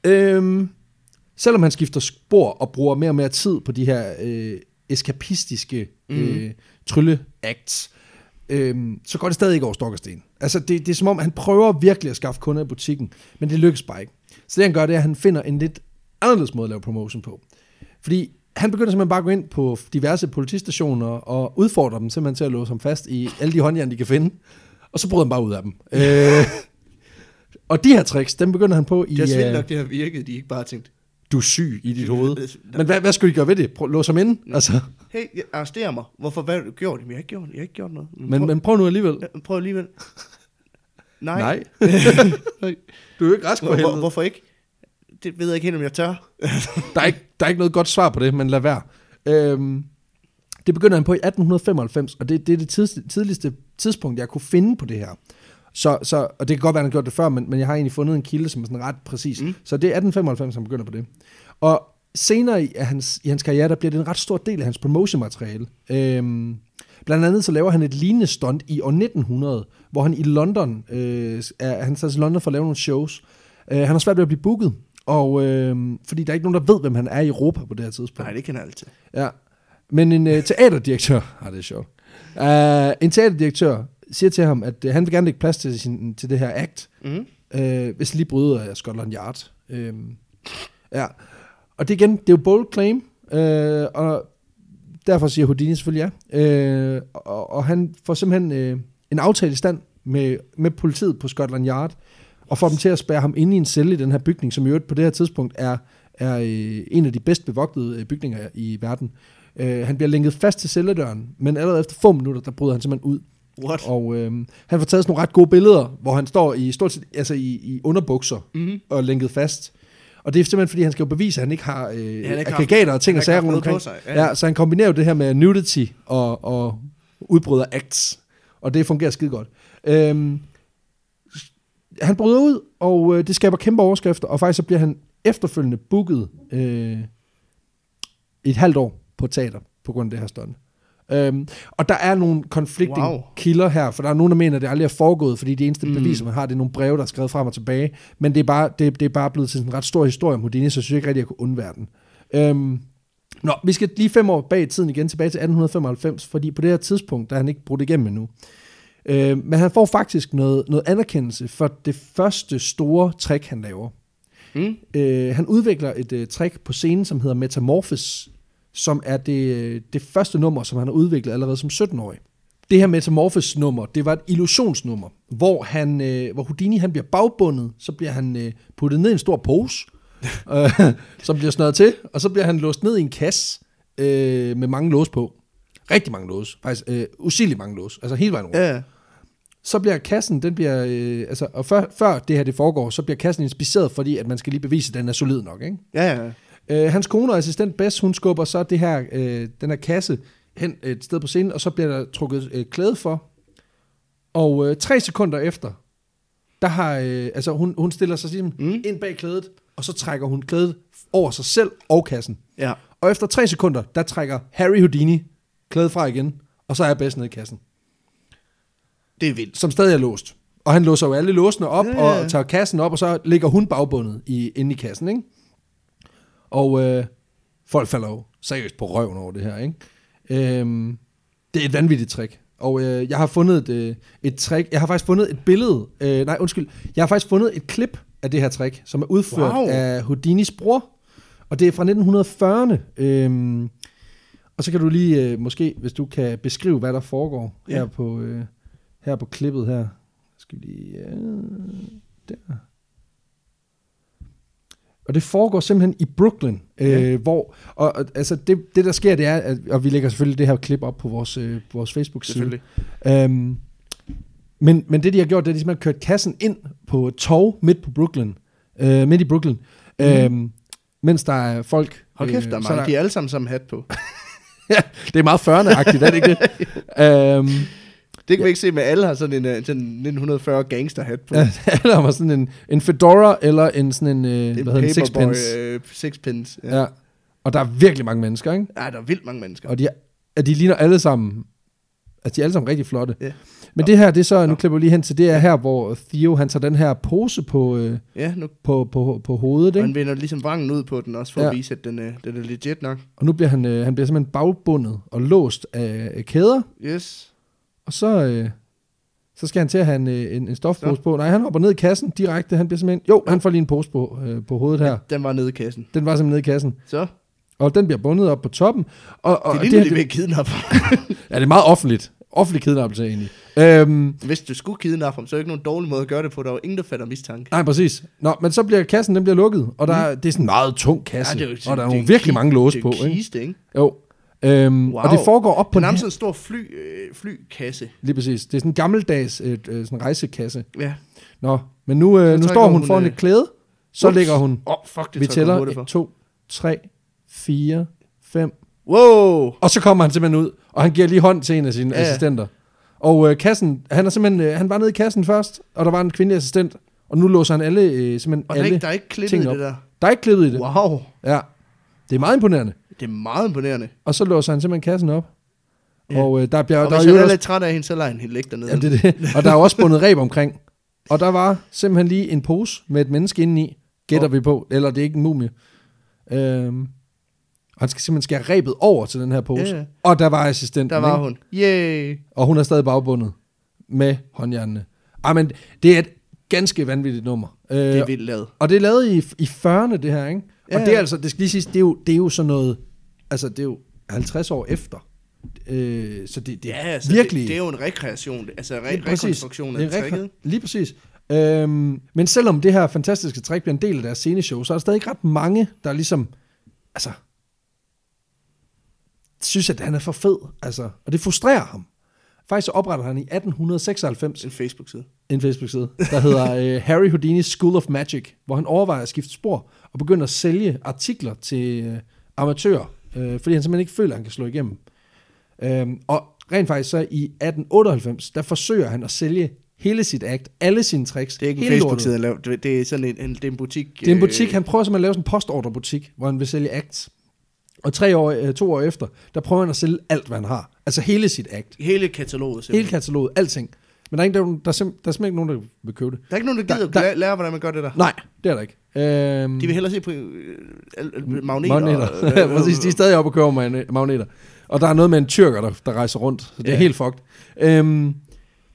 Speaker 2: Øhm, selvom han skifter spor og bruger mere og mere tid på de her øh, eskapistiske øh, trylleacts, øhm, så går det stadig ikke over stok og sten. Altså, det, det er som om, han prøver virkelig at skaffe kunder i butikken, men det lykkes bare ikke. Så det han gør, det er, at han finder en lidt anderledes måde at lave promotion på. Fordi han begynder simpelthen bare at gå ind på diverse politistationer og udfordre dem simpelthen til at låse ham fast i alle de håndjern, de kan finde. Og så bryder han bare ud af dem. øh, og de her tricks, dem begynder han på i...
Speaker 1: Det er vildt
Speaker 2: øh,
Speaker 1: nok, det har virket. De ikke bare tænkt,
Speaker 2: du er syg i dit hoved. Men hvad, hvad skulle de gøre ved det? Prøv, låse ham ind? Altså,
Speaker 1: hey, jeg arresterer mig. Hvorfor, hvad har du gjort? Jamen, jeg har ikke gjort, jeg har ikke gjort noget.
Speaker 2: men,
Speaker 1: prøv,
Speaker 2: men prøv nu alligevel.
Speaker 1: ja, prøv alligevel. Nej.
Speaker 2: Nej. Du er jo ikke rask for helvede.
Speaker 1: hvorfor ikke? Det ved jeg ikke helt, om jeg tør.
Speaker 2: Der er, ikke, der er ikke noget godt svar på det, men lad være. Øhm, det begynder han på i 1895, og det, det er det tidligste tidspunkt, jeg kunne finde på det her. Så, så, og det kan godt være, han har gjort det før, men, men jeg har egentlig fundet en kilde, som er sådan ret præcis. Mm. Så det er 1895, han begynder på det. Og senere i hans, i hans karriere, der bliver det en ret stor del af hans promotion-materiale. Øhm, blandt andet så laver han et lignende stunt i år 1900, hvor han i London, øh, er, han tager til London for at lave nogle shows. Øh, han har svært ved at blive booket, og øh, fordi der er ikke nogen, der ved, hvem han er i Europa på det her tidspunkt.
Speaker 1: Nej, det kan jeg altid.
Speaker 2: Ja. Men en øh, teaterdirektør, ah, det er sjovt. Uh, en teaterdirektør siger til ham, at øh, han vil gerne lægge plads til, sin, til det her act,
Speaker 1: Mm.
Speaker 2: øh, hvis lige bryder af Scotland Yard. Øh, ja. Og det igen, det er jo bold claim, øh, og derfor siger Houdini selvfølgelig ja. Øh, og, og han får simpelthen øh, en aftale i stand med, med politiet på Scotland Yard, og får dem til at spærre ham inde i en celle i den her bygning, som i øvrigt på det her tidspunkt er, er øh, en af de bedst bevogtede øh, bygninger i verden. Øh, han bliver lænket fast til celledøren, men allerede efter få minutter, der bryder han simpelthen ud.
Speaker 1: What?
Speaker 2: Og øh, han får taget sådan nogle ret gode billeder, hvor han står i stort set, altså i, i underbukser
Speaker 1: Mm-hmm.
Speaker 2: og lænket fast. Og det er simpelthen, fordi han skal jo bevise, at han ikke har øh,
Speaker 1: Ja, ikke
Speaker 2: aggregater og ting og sager rundt omkring.
Speaker 1: sig, ja.
Speaker 2: Ja, så han kombinerer jo det her med nudity og, og udbryder acts. Og det fungerer skide godt. Øhm, han bryder ud, og øh, det skaber kæmpe overskrifter, og faktisk så bliver han efterfølgende booket øh, et halvt år på teater, på grund af det her stunt. Øhm, og der er nogle conflicting wow. Kilder her, for der er nogen, der mener, at det aldrig er foregået, fordi de eneste mm. Beviser, man har, det er nogle breve, der er skrevet frem og tilbage. Men det er bare, det, det er bare blevet til en ret stor historie om Houdini, så jeg synes ikke rigtig, at jeg kunne undvære den. Øhm, nå, vi skal lige fem år bag i tiden igen, tilbage til 1895, fordi på det her tidspunkt, der er han ikke brudt igennem endnu. Øh, men han får faktisk noget, noget anerkendelse for det første store trick, han laver.
Speaker 1: Mm.
Speaker 2: Øh, han udvikler et øh, trick på scenen, som hedder Metamorphosis, som er det, det første nummer, som han har udviklet allerede som 17-årig. Det her Metamorphosis-nummer, det var et illusionsnummer, hvor, han, øh, hvor Houdini han bliver bagbundet, så bliver han øh, puttet ned i en stor pose, øh, som bliver snøret til, og så bliver han låst ned i en kasse øh, med mange lås på. Rigtig mange lås, faktisk øh, usigeligt mange lås, altså hele vejen rundt
Speaker 1: Ja,
Speaker 2: så bliver kassen, den bliver, øh, altså, og før, før det her det foregår, så bliver kassen inspiceret, fordi at man skal lige bevise, at den er solid nok. Ikke?
Speaker 1: ja, ja.
Speaker 2: Øh, hans kone og assistent Bess, hun skubber så det her, øh, den her kasse hen et sted på scenen, og så bliver der trukket øh, klæde for. Og øh, tre sekunder efter, der har, øh, altså hun, hun stiller sig ligesom mm. Ind bag klædet, og så trækker hun klædet over sig selv og kassen.
Speaker 1: ja.
Speaker 2: Og efter tre sekunder, der trækker Harry Houdini klædet fra igen, og så er Bess nede i kassen
Speaker 1: Det er vildt.
Speaker 2: som stadig er låst. Og han låser jo alle låsene op,
Speaker 1: ja.
Speaker 2: ja. og tager kassen op, og så ligger hun bagbundet i, inde i kassen, ikke? Og øh, folk falder jo seriøst på røven over det her, ikke? Øhm, det er et vanvittigt trick. Og øh, jeg har fundet et, øh, et trick, jeg har faktisk fundet et billede, øh, nej undskyld, jeg har faktisk fundet et klip af det her trick, som er udført
Speaker 1: Wow.
Speaker 2: af Houdinis bror, og det er fra 1940'erne. Øhm, og så kan du lige, øh, måske, hvis du kan beskrive, hvad der foregår
Speaker 1: Ja.
Speaker 2: her på... Øh, her på klippet her. Skal vi lige... Ja, der. Og det foregår simpelthen i Brooklyn, øh, hvor, og, og altså det, det der sker, det er, at, og vi lægger selvfølgelig det her klip op på vores, øh, på vores Facebook-side. Øhm, Men, men det, de har gjort, det er, at de simpelthen kørt kassen ind på et tog midt på Brooklyn. Øh, midt i Brooklyn. Mm. Øh, mens der er folk...
Speaker 1: Hold kæft, der er mange. De er alle sammen samme hat på.
Speaker 2: ja, det er meget 40'erne-agtigt, er det ikke det? øhm,
Speaker 1: Det kan vi ikke se, men alle har sådan en, øh, sådan en 1940 gangsterhat på.
Speaker 2: ja, eller har sådan en, en fedora, eller en sådan en, øh,
Speaker 1: en
Speaker 2: hvad hedder
Speaker 1: paperboy,
Speaker 2: sixpence.
Speaker 1: øh, sixpence.
Speaker 2: Ja. ja. Og der er virkelig mange mennesker, ikke?
Speaker 1: ja, der er vildt mange mennesker.
Speaker 2: Og de, er, de ligner alle sammen, altså de er alle sammen rigtig flotte.
Speaker 1: Ja.
Speaker 2: Men det her, det er så, nu klipper vi lige hen til, det er her, hvor Theo, han tager den her pose på, øh,
Speaker 1: Ja, nu
Speaker 2: på, på, på hovedet,
Speaker 1: og
Speaker 2: ikke?
Speaker 1: han vender ligesom vrangen ud på den også, for
Speaker 2: Ja.
Speaker 1: at vise, at den, øh, den er legit nok.
Speaker 2: Og nu bliver han, øh, han bliver simpelthen bagbundet og låst af, af kæder,
Speaker 1: Yes.
Speaker 2: Og så, øh, så skal han til at have en, øh, en, en stofpose
Speaker 1: Så.
Speaker 2: på. Nej, han hopper ned i kassen direkte, han bliver simpelthen, jo, han får lige en pose på, øh, på hovedet her.
Speaker 1: Den var nede i kassen.
Speaker 2: Den var simpelthen nede i kassen.
Speaker 1: Så,
Speaker 2: Og den bliver bundet op på toppen. Og, og
Speaker 1: det
Speaker 2: det,
Speaker 1: de ved
Speaker 2: det,
Speaker 1: kidnappe
Speaker 2: ja, det er meget offentligt. Offentlig kidnappelse egentlig. Øhm,
Speaker 1: Hvis du skulle kidnappe ham, så er det ikke nogen dårlig måde at gøre det på. Der er jo ingen, der fatter mistanke.
Speaker 2: nej, præcis. Nå, men så bliver kassen, den bliver lukket. Og der, er- det er sådan en meget tung kasse.
Speaker 1: Mm. Ja,
Speaker 2: og der er
Speaker 1: det en
Speaker 2: virkelig mange låse
Speaker 1: det
Speaker 2: på.
Speaker 1: er en
Speaker 2: Ikke?
Speaker 1: kiste, ikke?
Speaker 2: Jo. Øhm,
Speaker 1: Wow.
Speaker 2: Og det foregår op på
Speaker 1: Det er nærmest en stor fly, øh, flykasse.
Speaker 2: Lige præcis. Det er sådan en gammeldags øh, øh, sådan rejsekasse.
Speaker 1: Ja.
Speaker 2: Nå, men nu, øh, nu står hun,
Speaker 1: hun,
Speaker 2: foran
Speaker 1: øh,
Speaker 2: et klæde. Så
Speaker 1: Ups.
Speaker 2: ligger hun.
Speaker 1: Åh, oh, fuck, det
Speaker 2: Vi tæller
Speaker 1: hurtigt for.
Speaker 2: 1, 2, 3, 4, 5.
Speaker 1: Wow!
Speaker 2: Og så kommer han simpelthen ud, og han giver lige hånd til en af sine
Speaker 1: Ja,
Speaker 2: assistenter. Og øh, kassen, han er simpelthen, øh, han var nede i kassen først, og der var en kvindelig assistent, og nu låser han alle, øh, simpelthen
Speaker 1: Og der er,
Speaker 2: alle.
Speaker 1: ikke, der er ikke klippet i det der.
Speaker 2: Der er ikke klippet i det.
Speaker 1: Wow.
Speaker 2: Ja, det er meget imponerende.
Speaker 1: Det er meget imponerende.
Speaker 2: Og så låser han simpelthen kassen op.
Speaker 1: Ja.
Speaker 2: Og øh, der bliver,
Speaker 1: Og
Speaker 2: der
Speaker 1: hvis
Speaker 2: er
Speaker 1: han er
Speaker 2: også,
Speaker 1: lidt træt af hende, så lader han hende ligge dernede.
Speaker 2: ja, det, det. Og der er også bundet reb omkring. Og der var simpelthen lige en pose med et menneske indeni, gætter
Speaker 1: Åh.
Speaker 2: vi på. Eller det er ikke en mumie. Øhm, og han skal simpelthen skære rebet over til den her pose.
Speaker 1: Ja.
Speaker 2: Og der var assistenten.
Speaker 1: Der var
Speaker 2: ikke?
Speaker 1: hun. Yay!
Speaker 2: Og hun er stadig bagbundet med håndjernene. Ej, men det er et ganske vanvittigt nummer. Øh,
Speaker 1: Det er vildt lavet.
Speaker 2: og det er lavet i, i 40'erne, det her, ikke?
Speaker 1: Ja,
Speaker 2: og det er altså, det skal lige siges, det er jo, det er jo sådan noget, altså det er jo 50 år efter. Øh, så det, det er
Speaker 1: Ja, altså,
Speaker 2: virkelig...
Speaker 1: Det, det er jo en rekreation. Altså
Speaker 2: Lige
Speaker 1: re-
Speaker 2: præcis.
Speaker 1: rekonstruktion af tricket.
Speaker 2: Lige præcis. Øhm, men selvom det her fantastiske trick bliver en del af deres sceneshow, så er der stadig ikke ret mange, der ligesom, altså, synes, at han er for fed. Altså, og det frustrerer ham. Faktisk så opretter han i 1896
Speaker 1: En Facebook-side.
Speaker 2: en Facebook-side, der hedder uh, Harry Houdini's School of Magic, hvor han overvejer at skifte spor og begynder at sælge artikler til uh, amatører, uh, fordi han simpelthen ikke føler, at han kan slå igennem. Um, og rent faktisk så i 1898, der forsøger han at sælge hele sit act, alle sine tricks.
Speaker 1: Det er ikke en
Speaker 2: hele.
Speaker 1: Facebook-side. Det er sådan en, en, det er en butik.
Speaker 2: Det er en butik,
Speaker 1: øh,
Speaker 2: han prøver simpelthen at lave sådan en postordrebutik, hvor han vil sælge acts. Og tre år, øh, to år efter, der prøver han at sælge alt, hvad han har. Altså hele sit act.
Speaker 1: Hele kataloget,
Speaker 2: Hele
Speaker 1: simpelthen.
Speaker 2: kataloget, alting. Men der er, ikke, der, der, er simp- der er simpelthen ikke nogen, der vil købe det.
Speaker 1: Der er ikke nogen, der gider
Speaker 2: Der- der-
Speaker 1: lære, hvordan man gør det der.
Speaker 2: Nej, det er der ikke. Øhm,
Speaker 1: De vil hellere se på øh, al- magneter.
Speaker 2: magneter.
Speaker 1: og-
Speaker 2: Ja, Præcis, de er stadig oppe og køber magne- magneter. Og der er noget med en tyrker, der, der rejser rundt, så det er
Speaker 1: Ja.
Speaker 2: helt fucked. Øhm,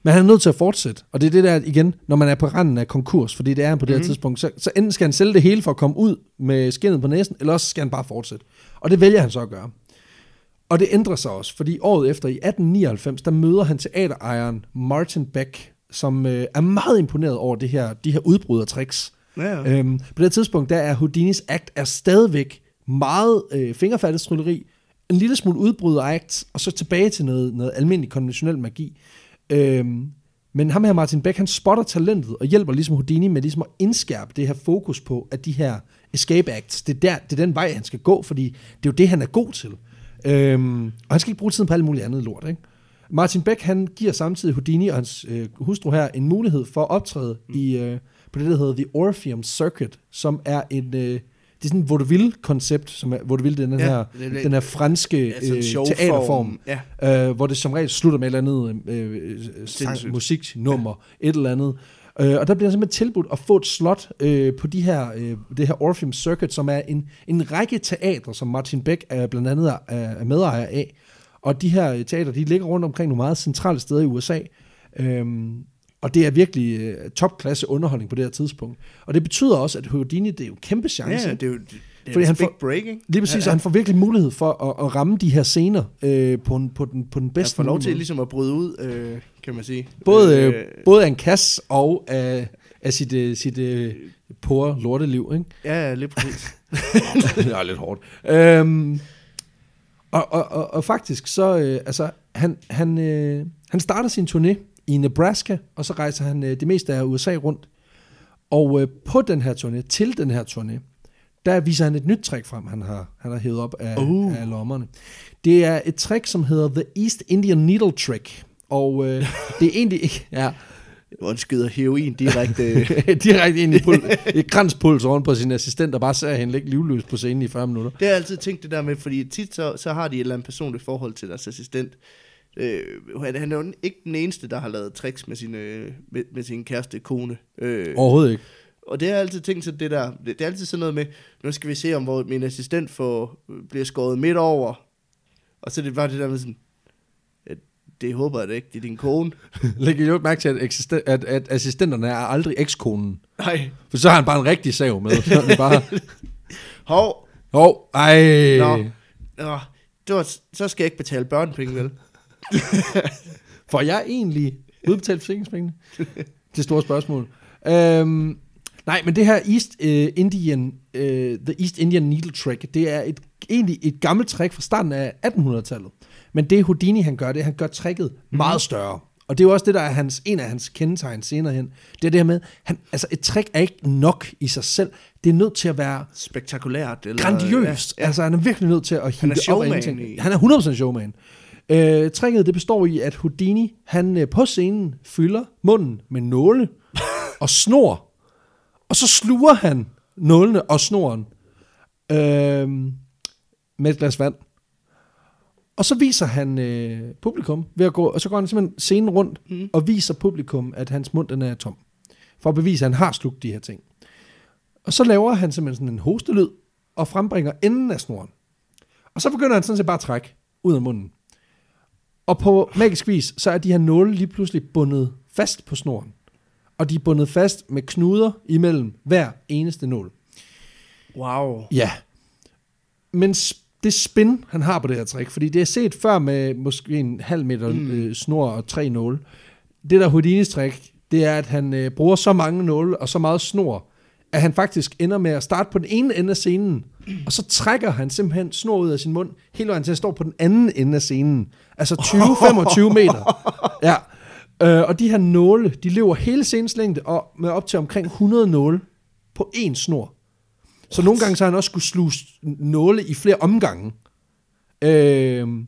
Speaker 2: men han er nødt til at fortsætte. Og det er det der igen, når man er på randen af konkurs, fordi det er han på det
Speaker 1: Mhm.
Speaker 2: her tidspunkt, så, så enten skal han sælge det hele for at komme ud med skinnet på næsen, eller også skal han bare fortsætte. Og det vælger han så at gøre. Og det ændrer sig også, fordi året efter, i 1899, der møder han teaterejeren Martin Beck, som øh, er meget imponeret over det her, de her udbrydertricks.
Speaker 1: Ja, ja.
Speaker 2: Øhm, på det tidspunkt, der er Houdinis act er stadigvæk meget øh, fingerfattet trylleri, en lille smule udbryder act, og så tilbage til noget, noget almindelig konventionel magi. Øhm, men ham her, Martin Beck, han spotter talentet og hjælper ligesom Houdini med ligesom at indskærpe det her fokus på, at de her escape acts, det er, der, det er den vej, han skal gå, fordi det er jo det, han er god til. Øhm, og han skal ikke bruge tiden på alt muligt andet lort, ikke? Martin Beck, han giver samtidig Houdini og hans øh, hustru her en mulighed for at optræde mm. i, øh, på det, der hedder The Orpheum Circuit, som er en, øh, det er sådan et vaudeville-koncept, som er, vaudeville, det er den,
Speaker 1: Ja,
Speaker 2: her,
Speaker 1: det er-
Speaker 2: den her franske
Speaker 1: en
Speaker 2: øh, teaterform,
Speaker 1: Ja.
Speaker 2: øh, hvor det som regel slutter med et eller andet øh, øh, sang, musiknummer, et eller andet. Øh, og der bliver simpelthen tilbudt at få et slot øh, på de her, øh, det her Orpheum Circuit, som er en, en række teatre, som Martin Beck er blandt andet er, er medejer af. Og de her øh, teater, de ligger rundt omkring nogle meget centrale steder i USA. Øhm, og det er virkelig øh, topklasse underholdning på det her tidspunkt. Og det betyder også, at Houdini, det er jo kæmpe chance.
Speaker 1: Ja, det er jo det er
Speaker 2: Fordi han
Speaker 1: big
Speaker 2: får-
Speaker 1: break, ikke?
Speaker 2: Lige præcis,
Speaker 1: ja,
Speaker 2: og
Speaker 1: ja.
Speaker 2: han får virkelig mulighed for at, at ramme de her scener øh, på, en, på, den, på den
Speaker 1: Han
Speaker 2: bedste
Speaker 1: får lov til
Speaker 2: måde.
Speaker 1: ligesom at bryde ud, øh, kan man sige.
Speaker 2: Både, øh, både af en kasse og af, af sit, øh, sit øh, pore lorteliv, ikke?
Speaker 1: Ja, ja, lige præcis.
Speaker 2: det er lidt hårdt. Øhm, og, og, og, og faktisk så, øh, altså, han, han, øh, han starter sin turné i Nebraska, og så rejser han øh, det meste af USA rundt. Og øh, på den her turné, til den her turné, der viser han et nyt trick frem, han har, han har hævet op af,
Speaker 1: Uh.
Speaker 2: af lommerne. Det er et trick, som hedder The East Indian Needle Trick. Og øh, det er egentlig ikke... Ja,
Speaker 1: Hvor han skyder heroin direkte.
Speaker 2: direkte ind i pul- et kranspuls oven på sin assistent, og bare ser hende ligge livløs på scenen i 40 minutter.
Speaker 1: det har jeg altid tænkt det der med, fordi tit så, så har de et eller andet personligt forhold til deres assistent. Øh, han er jo ikke den eneste, der har lavet tricks med sin, øh, med, med sin kæreste kone. Øh,
Speaker 2: Overhovedet ikke.
Speaker 1: Og det har jeg altid tænkt så det der, det, det er altid sådan noget med, nu skal vi se om, hvor min assistent får, bliver skåret midt over. Og så er det bare det der med sådan, det håber jeg da ikke, det er din kone.
Speaker 2: Læg jo mærke til, at, eksisten- at, at assistenterne er aldrig ekskonen.
Speaker 1: Nej,
Speaker 2: For så har han bare en rigtig sav med. Så det bare,
Speaker 1: hov,
Speaker 2: Åh, oh, ej.
Speaker 1: Nå. Nå, det var, så skal jeg ikke betale børnepenge, vel?
Speaker 2: For jeg egentlig udbetalt forsikringspengene? det store spørgsmål. Øhm, nej, men det her East uh, Indian, uh, The East Indian Needle Trick, det er et, egentlig et gammelt trick fra starten af 1800-tallet. Men det Houdini han gør, det er, han gør tricket
Speaker 1: Mhm.
Speaker 2: meget større. Og det er jo også det, der er hans, en af hans kendetegn senere hen. Det er det her med, han, altså et trick er ikke nok i sig selv. Det er nødt til at være
Speaker 1: Spektakulært. Eller,
Speaker 2: grandiøst. Ja, ja. Altså, han er virkelig nødt til at hive
Speaker 1: Han er showman i-
Speaker 2: Han er 100% showman. Øh, tricket, det består i, at Houdini, han øh, på scenen fylder munden med nåle og snor. Og så sluger han nålene og snoren øh, med et glas vand. Og så viser han øh, publikum ved at gå, og så går han simpelthen scenen rundt mm. og viser publikum, at hans mund den er tom. For at bevise, at han har slugt de her ting. Og så laver han simpelthen sådan en hostelyd, og frembringer enden af snoren. Og så begynder han sådan set bare at trække ud af munden. Og på magisk vis, så er de her nåle lige pludselig bundet fast på snoren. Og de er bundet fast med knuder imellem hver eneste nål.
Speaker 1: Wow.
Speaker 2: Ja. Men det spin, han har på det her trick, fordi det er set før med måske en halv meter mm. øh, snor og tre nåle. Det der Houdinis trick, det er, at han øh, bruger så mange nåle og så meget snor, at han faktisk ender med at starte på den ene ende af scenen, og så trækker han simpelthen snor ud af sin mund, hele vejen til at stå på den anden ende af scenen. Altså 20-25 meter. Ja. Øh, og de her nåle, de løber hele scenens længde og med op til omkring 100 nåle på én snor. Så nogle gange så har han også skulle sluge nåle i flere omgange. Øhm,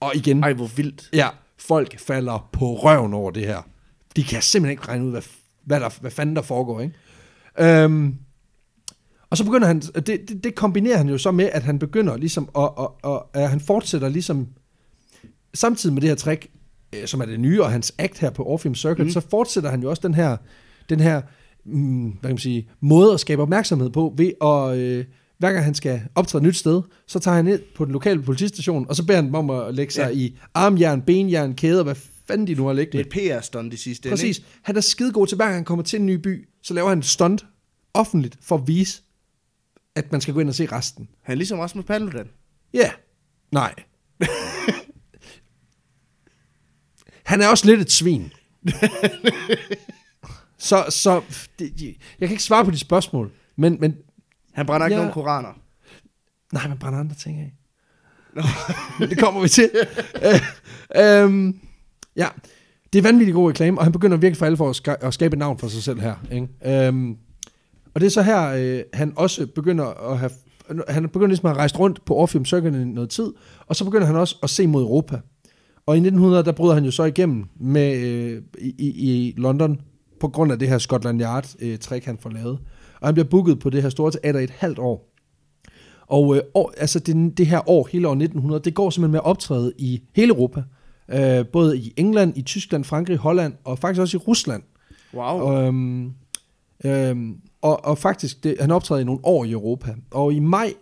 Speaker 2: og igen,
Speaker 1: Ej, hvor vildt.
Speaker 2: ja, folk falder på røven over det her. De kan simpelthen ikke regne ud, hvad, hvad, der, hvad fanden der foregår, ikke? Øhm, og så begynder han, det, det, det kombinerer han jo så med, at han begynder ligesom, og, og, og at han fortsætter ligesom, samtidig med det her trick, øh, som er det nye, og hans act her på Orpheum Circuit, mm. så fortsætter han jo også den her, den her mm, hvad kan man sige, måde at skabe opmærksomhed på, ved at, øh, hver gang han skal optræde et nyt sted, så tager han ned på den lokale politistation, og så beder han dem om at lægge sig
Speaker 1: Ja.
Speaker 2: i armjern, benjern, kæder, hvad fanden de nu har
Speaker 1: Det
Speaker 2: liggende.
Speaker 1: er et PR-stunt i sidste ende,
Speaker 2: Præcis.
Speaker 1: ikke?
Speaker 2: Han er skidegod til, hver gang han kommer til en ny by, så laver han et stunt offentligt for at vise, at man skal gå ind og se resten.
Speaker 1: Han er ligesom Rasmus Paludan.
Speaker 2: Ja. Yeah. Nej. han er også lidt et svin. så, så det, jeg kan ikke svare på de spørgsmål, men, men
Speaker 1: Han brænder ikke
Speaker 2: Ja.
Speaker 1: nogen koraner.
Speaker 2: nej, man brænder andre ting af. Men det kommer vi til. øh, øhm, ja, det er vanvittigt god reklame, og han begynder virkelig for alle for at, ska- at skabe et navn for sig selv her. Ikke? Øhm, og det er så her, øh, han også begynder at have, han begynder ligesom at rejst rundt på Orpheum Circuit i noget tid, og så begynder han også at se mod Europa. Og i 1900, der bryder han jo så igennem med, øh, i, i, i London, på grund af det her Scotland Yard-trick, han får lavet. Og han bliver booket på det her store teater i et halvt år. Og øh, år, altså det, det her år, hele år 1900, det går simpelthen med at optræde i hele Europa. Øh, både i England, i Tyskland, Frankrig, Holland og faktisk også i Rusland.
Speaker 1: Wow.
Speaker 2: Og, øhm, øhm, og, og faktisk, det, han optræder i nogle år i Europa. Og i maj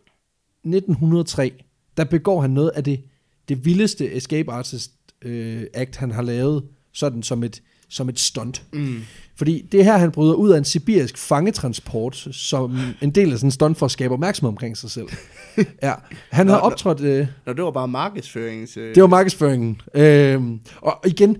Speaker 2: 1903, der begår han noget af det, det vildeste escape artist øh, act, han har lavet, sådan som et, som et stunt.
Speaker 1: Mm.
Speaker 2: Fordi det er her, han bryder ud af en sibirisk fangetransport, som en del af sådan en stunt for at skabe opmærksomhed omkring sig selv. Ja, han har
Speaker 1: Nå, nå.
Speaker 2: optrådt... Øh,
Speaker 1: Nå, det var bare markedsførings... Øh,
Speaker 2: det var markedsføringen. Øhm, og igen,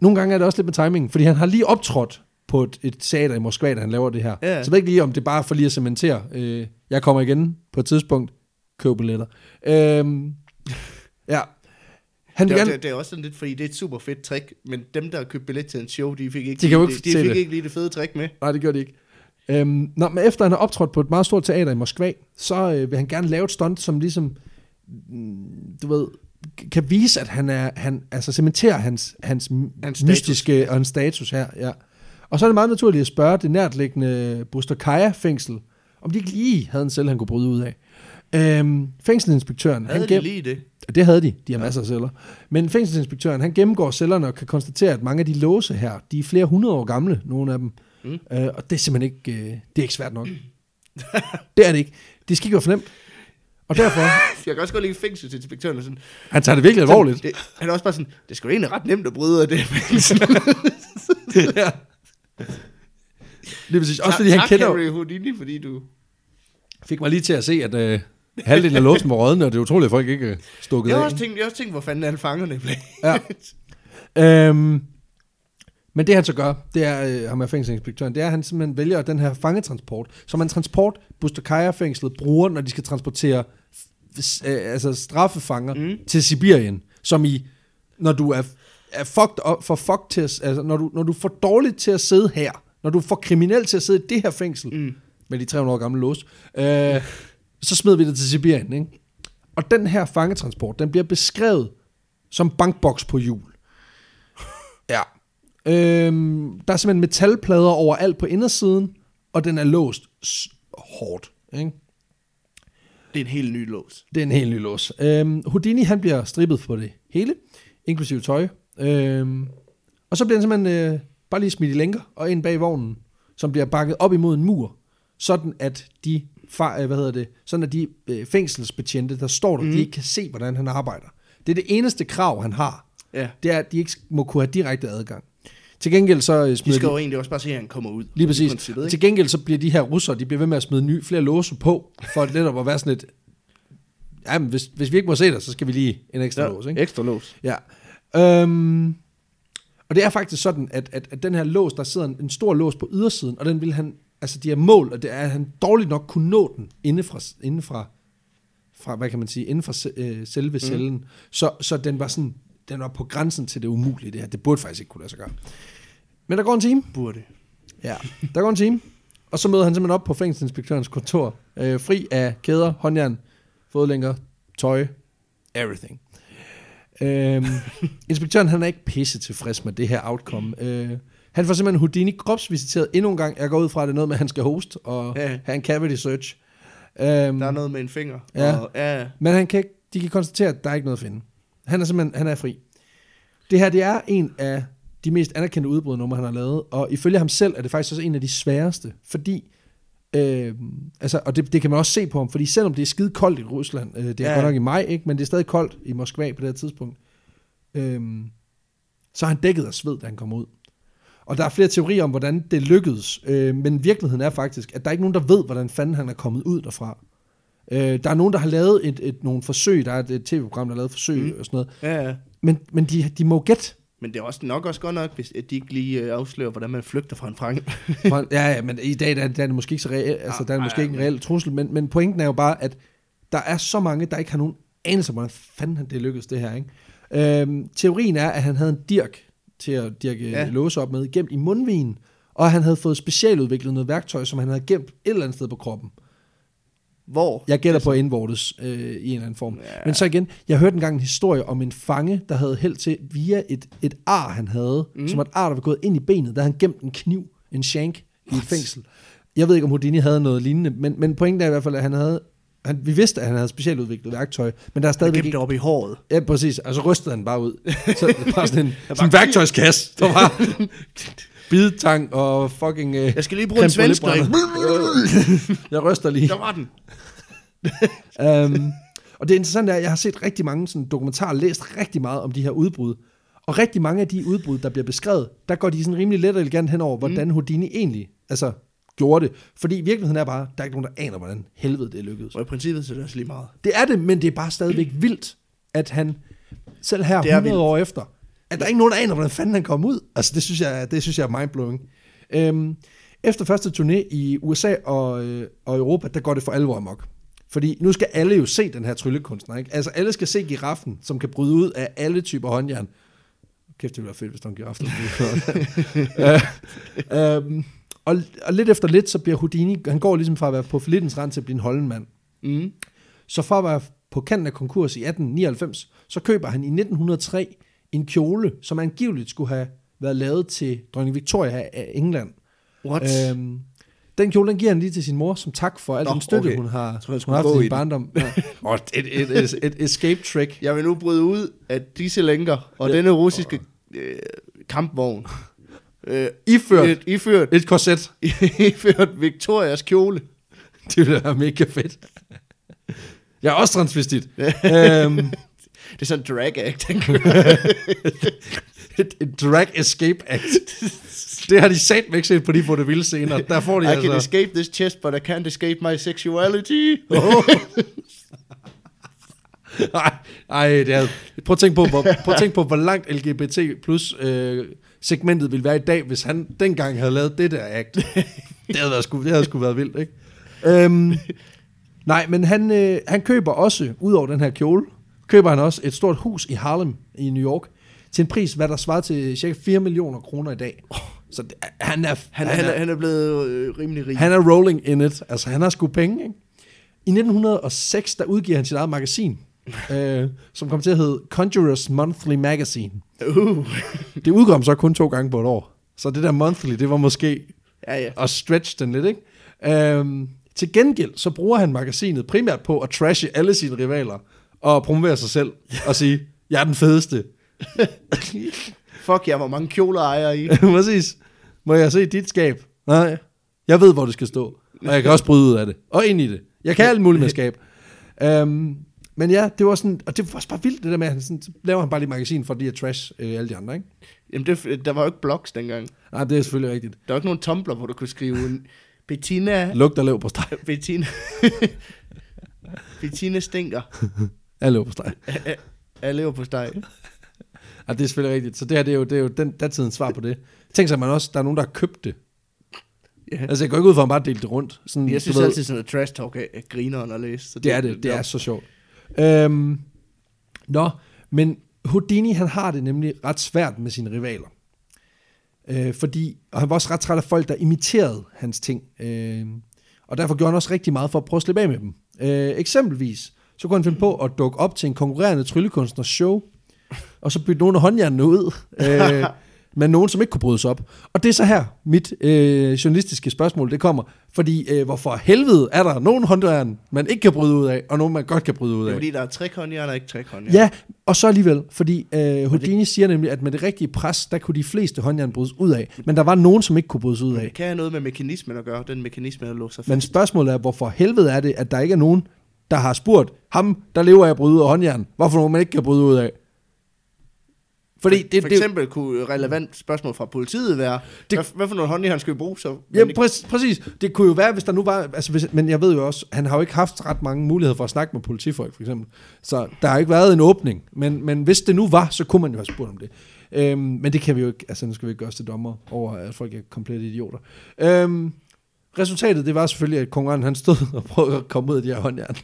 Speaker 2: nogle gange er det også lidt med timingen, fordi han har lige optrådt på et, et teater i Moskva, da han laver det her.
Speaker 1: Ja.
Speaker 2: Så jeg ved ikke lige, om det er bare for lige at cementere. Øh, jeg kommer igen på et tidspunkt. Køb billetter. Øhm, ja. Han
Speaker 1: det, er,
Speaker 2: gerne,
Speaker 1: det, det er også sådan lidt, fordi det er et super fedt trick, men dem, der har købt billet til en show, de fik ikke,
Speaker 2: De
Speaker 1: lige,
Speaker 2: ikke
Speaker 1: de, de fik
Speaker 2: det.
Speaker 1: ikke lige det fede trick med.
Speaker 2: Nej, det gør de ikke. Øhm, nå, men efter han har optrådt på et meget stort teater i Moskva, så øh, vil han gerne lave et stunt, som ligesom, mm, du ved, kan vise, at han er, han, altså cementerer hans, hans,
Speaker 1: Hans
Speaker 2: hans
Speaker 1: status.
Speaker 2: mystiske og hans status her, ja. Og så er det meget naturligt at spørge det nærtliggende Busterkaya-fængsel, om de ikke lige havde en celle, han kunne bryde ud af. Øhm, fængselinspektøren,
Speaker 1: Havde
Speaker 2: han
Speaker 1: de
Speaker 2: gem-
Speaker 1: lige det?
Speaker 2: det havde de, de har masser af celler. Men fængselsinspektøren, han gennemgår cellerne og kan konstatere, at mange af de låse her, de er flere hundrede år gamle, nogle af dem.
Speaker 1: Mm.
Speaker 2: Øh, og det er simpelthen ikke, øh, det er ikke svært nok. det er det ikke. Det skal ikke være for nemt. Og derfor,
Speaker 1: Jeg kan også godt lide fængselsinspektøren og sådan.
Speaker 2: han tager det virkelig alvorligt.
Speaker 1: Det, han er også bare sådan, det skal jo egentlig ret nemt at bryde af det.
Speaker 2: ja. Lige præcis. Også fordi han
Speaker 1: tak,
Speaker 2: kender,
Speaker 1: Harry Houdini, fordi du...
Speaker 2: fik mig lige til at se, at øh, halvdelen af låsen var rådne, og det er utroligt, at folk ikke stukket
Speaker 1: Jeg har
Speaker 2: af.
Speaker 1: også tænkt, jeg har også tænkt hvor fanden alle fangerne blev.
Speaker 2: Ja. Øhm, men det han så gør, det er, øh, ham er fængselinspektøren, det er, at han simpelthen vælger den her fangetransport, som en transport, Bustakaya-fængslet bruger, når de skal transportere øh, altså straffefanger
Speaker 1: mm.
Speaker 2: til Sibirien, som i, når du er, er fucked up, for fucked til at, altså når du, når du er for dårligt til at sidde her, når du er for kriminel til at sidde i det her fængsel,
Speaker 1: Mm.
Speaker 2: med de 300 år gamle lås, øh, så smider vi det til Sibirien, ikke? Og den her fangetransport, den bliver beskrevet som bankboks på hjul. Ja. Øhm, der er simpelthen metalplader overalt på indersiden, og den er låst hårdt. Ikke?
Speaker 1: Det er en helt ny lås.
Speaker 2: Det er en helt ny lås. Øhm, Houdini, han bliver strippet på det hele, inklusive tøj. Øhm, og så bliver han simpelthen øh, bare lige smidt i lænker og ind bag vognen, som bliver bakket op imod en mur, sådan at de, fa- øh, hvad hedder det, sådan at de øh, fængselsbetjente, der står der, mm.
Speaker 1: Mhm.
Speaker 2: de ikke kan se, hvordan han arbejder. Det er det eneste krav, han har.
Speaker 1: Ja.
Speaker 2: Det er, at de ikke må kunne have direkte adgang. Til gengæld så øh,
Speaker 1: De
Speaker 2: smider
Speaker 1: skal
Speaker 2: de,
Speaker 1: jo egentlig også bare se, at han kommer ud.
Speaker 2: lige præcis. Til gengæld så bliver de her russere, de bliver ved med at smide ny, flere låse på, for at netop at være sådan et, jamen hvis, hvis vi ikke må se dig, så skal vi lige en ekstra ja. lås, ikke?
Speaker 1: Ekstra lås.
Speaker 2: Ja. Øhm, og det er faktisk sådan, at, at, at den her lås, der sidder en, en stor lås på ydersiden, og den vil han, altså de er mål, og det er, at han dårligt nok kunne nå den inde fra, inde fra, fra hvad kan man sige, inden se- øh, selve mm. cellen. Så, så den var sådan, den var på grænsen til det umulige, det her. Det burde faktisk ikke kunne lade sig gøre. Men der går en time.
Speaker 1: Burde.
Speaker 2: Ja. Der går en time. Og så møder han simpelthen op på fængselsinspektørens kontor, øh, fri af kæder, håndjern, fodlænker, tøj, everything. Øhm, inspektøren han er ikke pisse tilfreds med det her outcome. Øh, han får simpelthen Houdini kropsvisiteret endnu en gang. Jeg går ud fra, at det er noget med, at han skal host og
Speaker 1: Ja.
Speaker 2: have en cavity search. Øhm,
Speaker 1: Der er noget med en finger.
Speaker 2: Ja.
Speaker 1: Og, ja.
Speaker 2: men han kan, ikke- de kan konstatere, at der er ikke noget at finde. Han er simpelthen han er fri. Det her det er en af de mest anerkendte udbrudnumre, han har lavet, og ifølge ham selv er det faktisk også en af de sværeste, fordi Øh, altså, og det, det kan man også se på ham, fordi selvom det er skide koldt i Rusland, øh, det er
Speaker 1: Ja.
Speaker 2: ja. godt nok i maj, ikke, men det er stadig koldt i Moskva på det her tidspunkt, øh, så er han dækket af sved, da han kommer ud. Og der er flere teorier om, hvordan det lykkedes, øh, men virkeligheden er faktisk, at der er ikke nogen, der ved, hvordan fanden han er kommet ud derfra. Øh, der er nogen, der har lavet et, et, nogle forsøg, der er et, et tv-program, der har lavet forsøg
Speaker 1: Mm.
Speaker 2: og sådan noget,
Speaker 1: ja, ja.
Speaker 2: men, men de, de må gætte.
Speaker 1: Men det er også nok også godt nok, hvis de ikke lige øh, afslører, hvordan man flygter fra en frank.
Speaker 2: Ja, ja, men i dag der, er- der er det måske ikke så reelt, altså der er det
Speaker 1: Ah,
Speaker 2: måske
Speaker 1: ja,
Speaker 2: ikke en reel trussel, men, men pointen er jo bare, at der er så mange, der ikke har nogen anelse om, hvordan fanden det lykkedes det her, ikke? Øhm, teorien er, at han havde en dirk til at dirke
Speaker 1: Ja.
Speaker 2: ja. låse op med, gemt i mundvinen, og han havde fået specialudviklet noget værktøj, som han havde gemt et eller andet sted på kroppen.
Speaker 1: Hvor?
Speaker 2: Jeg gætter på indvortes øh, i en eller anden form.
Speaker 1: Ja.
Speaker 2: Men så igen, jeg hørte engang en historie om en fange, der havde held til via et, et ar, han havde,
Speaker 1: Mm.
Speaker 2: som et ar, der var gået ind i benet, der havde han gemt en kniv, en shank, i et fængsel. Jeg ved ikke, om Houdini havde noget lignende, men, men pointen er i hvert fald, at han havde, han, vi vidste, at han havde specialudviklet værktøj, men der er stadigvæk
Speaker 1: gemte
Speaker 2: ikke...
Speaker 1: det op i håret.
Speaker 2: Ja, præcis, og så rystede han bare ud. Så bare sådan en, sådan en værktøjskasse, der var bidetang og fucking... Øh,
Speaker 1: Jeg skal lige bruge en svensk
Speaker 2: jeg ryster lige.
Speaker 1: Der var den.
Speaker 2: um, og det interessante er, at jeg har set rigtig mange sådan, dokumentarer, læst rigtig meget om de her udbrud. Og rigtig mange af de udbrud, der bliver beskrevet, der går de sådan rimelig let og elegant hen over, hvordan Houdini egentlig altså, gjorde det. Fordi virkeligheden er bare, der er ikke nogen, der aner, hvordan helvede det lykkedes.
Speaker 1: Og i princippet så er det også lige meget.
Speaker 2: Det er det, men det er bare stadigvæk vildt, at han selv her
Speaker 1: Det er
Speaker 2: 100
Speaker 1: vildt.
Speaker 2: år efter, at der er ikke nogen, der aner, hvordan fanden han kom ud. Altså, det synes jeg, det synes jeg er mindblowing. Øhm, efter første turné i USA og, øh, og Europa, der går det for alvor amok. Fordi nu skal alle jo se den her tryllekunstner, ikke? Altså alle skal se giraffen, som kan bryde ud af alle typer håndjern. Kæft, det ville være fedt, hvis der var en giraf, der brød ud. uh, um, og, og lidt efter lidt, så bliver Houdini, han går ligesom fra at være på forlittens rand til at blive en holdenmand.
Speaker 1: Mm.
Speaker 2: Så for at være på kanten af konkurs i 1899, så køber han i 1903 en kjole, som angiveligt skulle have været lavet til dronning Victoria af England.
Speaker 1: What?
Speaker 2: Øhm, den kjole, den giver han lige til sin mor, som tak for al
Speaker 1: Nå,
Speaker 2: den støtte,
Speaker 1: okay.
Speaker 2: hun har,
Speaker 1: tror,
Speaker 2: hun har haft i sin barndom. Ja. Og et, et, et, et escape trick.
Speaker 1: Jeg vil nu bryde ud af disse lænker og
Speaker 2: Ja.
Speaker 1: denne russiske øh, kampvogn. Øh,
Speaker 2: Iført
Speaker 1: et, iført,
Speaker 2: et korset.
Speaker 1: iført Victorias kjole.
Speaker 2: Det ville være mega fedt. Jeg er også transvestit. øhm,
Speaker 1: Det er sådan en drag act, han kører.
Speaker 2: et, et drag escape act. Det har de sat væk set på de på det vilde scener. Der får de
Speaker 1: I can
Speaker 2: altså...
Speaker 1: escape this chest, but I can't escape my sexuality.
Speaker 2: Ej, ej, det er, prøv at tænke på, hvor, prøv at tænke på, hvor langt LGBT plus øh, segmentet ville være i dag, hvis han dengang havde lavet det der act. Det havde, været sgu, det havde sgu været vildt, ikke? Øhm, nej, men han, øh, han køber også, ud over den her kjole, køber han også et stort hus i Harlem i New York, til en pris, hvad der svarer til cirka 4 millioner kroner i dag. Så det, han er,
Speaker 1: Han, han, er, han er blevet øh, rimelig rig.
Speaker 2: han er rolling in it. Altså, han har sgu penge, ikke? I 1906, der udgiver han sit eget magasin, øh, som kom til at hedde Conjurers Monthly Magazine.
Speaker 1: Uh.
Speaker 2: Det udkom så kun to gange på et år. Så det der monthly, det var måske
Speaker 1: Ja, ja.
Speaker 2: at stretch den lidt, ikke? Øhm, til gengæld, så bruger han magasinet primært på at trashe alle sine rivaler, og promovere sig selv, og sige, jeg er den fedeste.
Speaker 1: Fuck, jeg hvor mange kjoler ejer I.
Speaker 2: Præcis. Må jeg se dit skab? Nej. Jeg ved, hvor det skal stå. Og jeg kan også bryde ud af det. Og ind i det. Jeg kan alt muligt med skab. Um, men ja, det var sådan, og det var også bare vildt det der med, at han sådan, så laver han bare lige magasin for de at trash øh, alle de andre, ikke?
Speaker 1: Jamen, det, der var jo ikke blogs dengang.
Speaker 2: Nej, det er selvfølgelig rigtigt.
Speaker 1: Der var ikke nogen Tumblr, hvor du kunne skrive en Bettina...
Speaker 2: Lugt og lev på steg.
Speaker 1: Bettina... Bettina stinker.
Speaker 2: Jeg lever på steg.
Speaker 1: Jeg lever på steg.
Speaker 2: Ja, det er selvfølgelig rigtigt. Så det her, det er jo, det er jo den datidens svar på det. Tænk sig, at man også, der er nogen, der har købt det.
Speaker 1: Ja.
Speaker 2: Altså, jeg går ikke ud for, at han bare delte det rundt. Sådan,
Speaker 1: Jeg synes
Speaker 2: ved,
Speaker 1: altid, sådan noget trash talk er, er grineren at læse. Så
Speaker 2: Det er det, det er så sjovt. Øhm, nå, men Houdini, han har det nemlig ret svært med sine rivaler. Øh, fordi, og han var også ret træt af folk, der imiterede hans ting. Øh, og derfor gjorde han også rigtig meget for at prøve at slippe af med dem. Øh, eksempelvis, så kunne han finde på at dukke op til en konkurrerende tryllekunstners show, og så bytte nogle af håndjernene ud øh, med nogen, som ikke kunne brydes op. Og det er så her, mit øh, journalistiske spørgsmål, det kommer. Fordi, øh, hvorfor helvede er der nogen håndjern, man ikke kan bryde ud af, og nogen, man godt kan bryde ud
Speaker 1: Det er
Speaker 2: af?
Speaker 1: fordi, der er tre konjern og ikke tre konjern.
Speaker 2: Ja, og så alligevel, fordi øh, Houdini siger nemlig, at med det rigtige pres, der kunne de fleste håndjern brydes ud af, men der var nogen, som ikke kunne brydes ud af.
Speaker 1: Det kan have noget med mekanismen at gøre, den mekanisme, der låser fast.
Speaker 2: Men spørgsmålet er, hvorfor helvede er det, at der ikke er nogen, der har spurgt ham, der lever af at bryde ud af håndjern, hvorfor nogen man ikke kan bryde ud af? Fordi det,
Speaker 1: for
Speaker 2: det,
Speaker 1: eksempel kunne et relevant spørgsmål fra politiet være,
Speaker 2: Det-
Speaker 1: det, hvad, hvad for nogle håndjern skal vi bruge så?
Speaker 2: Ja, præcis, præcis. Det kunne jo være, hvis der nu var... Altså, hvis, men jeg ved jo også, han har jo ikke haft ret mange muligheder for at snakke med politifolk, for eksempel. Så der har ikke været en åbning. Men, men hvis det nu var, så kunne man jo have spurgt om det. Øhm, men det kan vi jo ikke... Altså, nu skal vi ikke gøre os til dommer over, at folk er komplet idioter. Øhm, resultatet, det var selvfølgelig, at konkurrenten han stod og prøvede at komme ud af de her håndjern.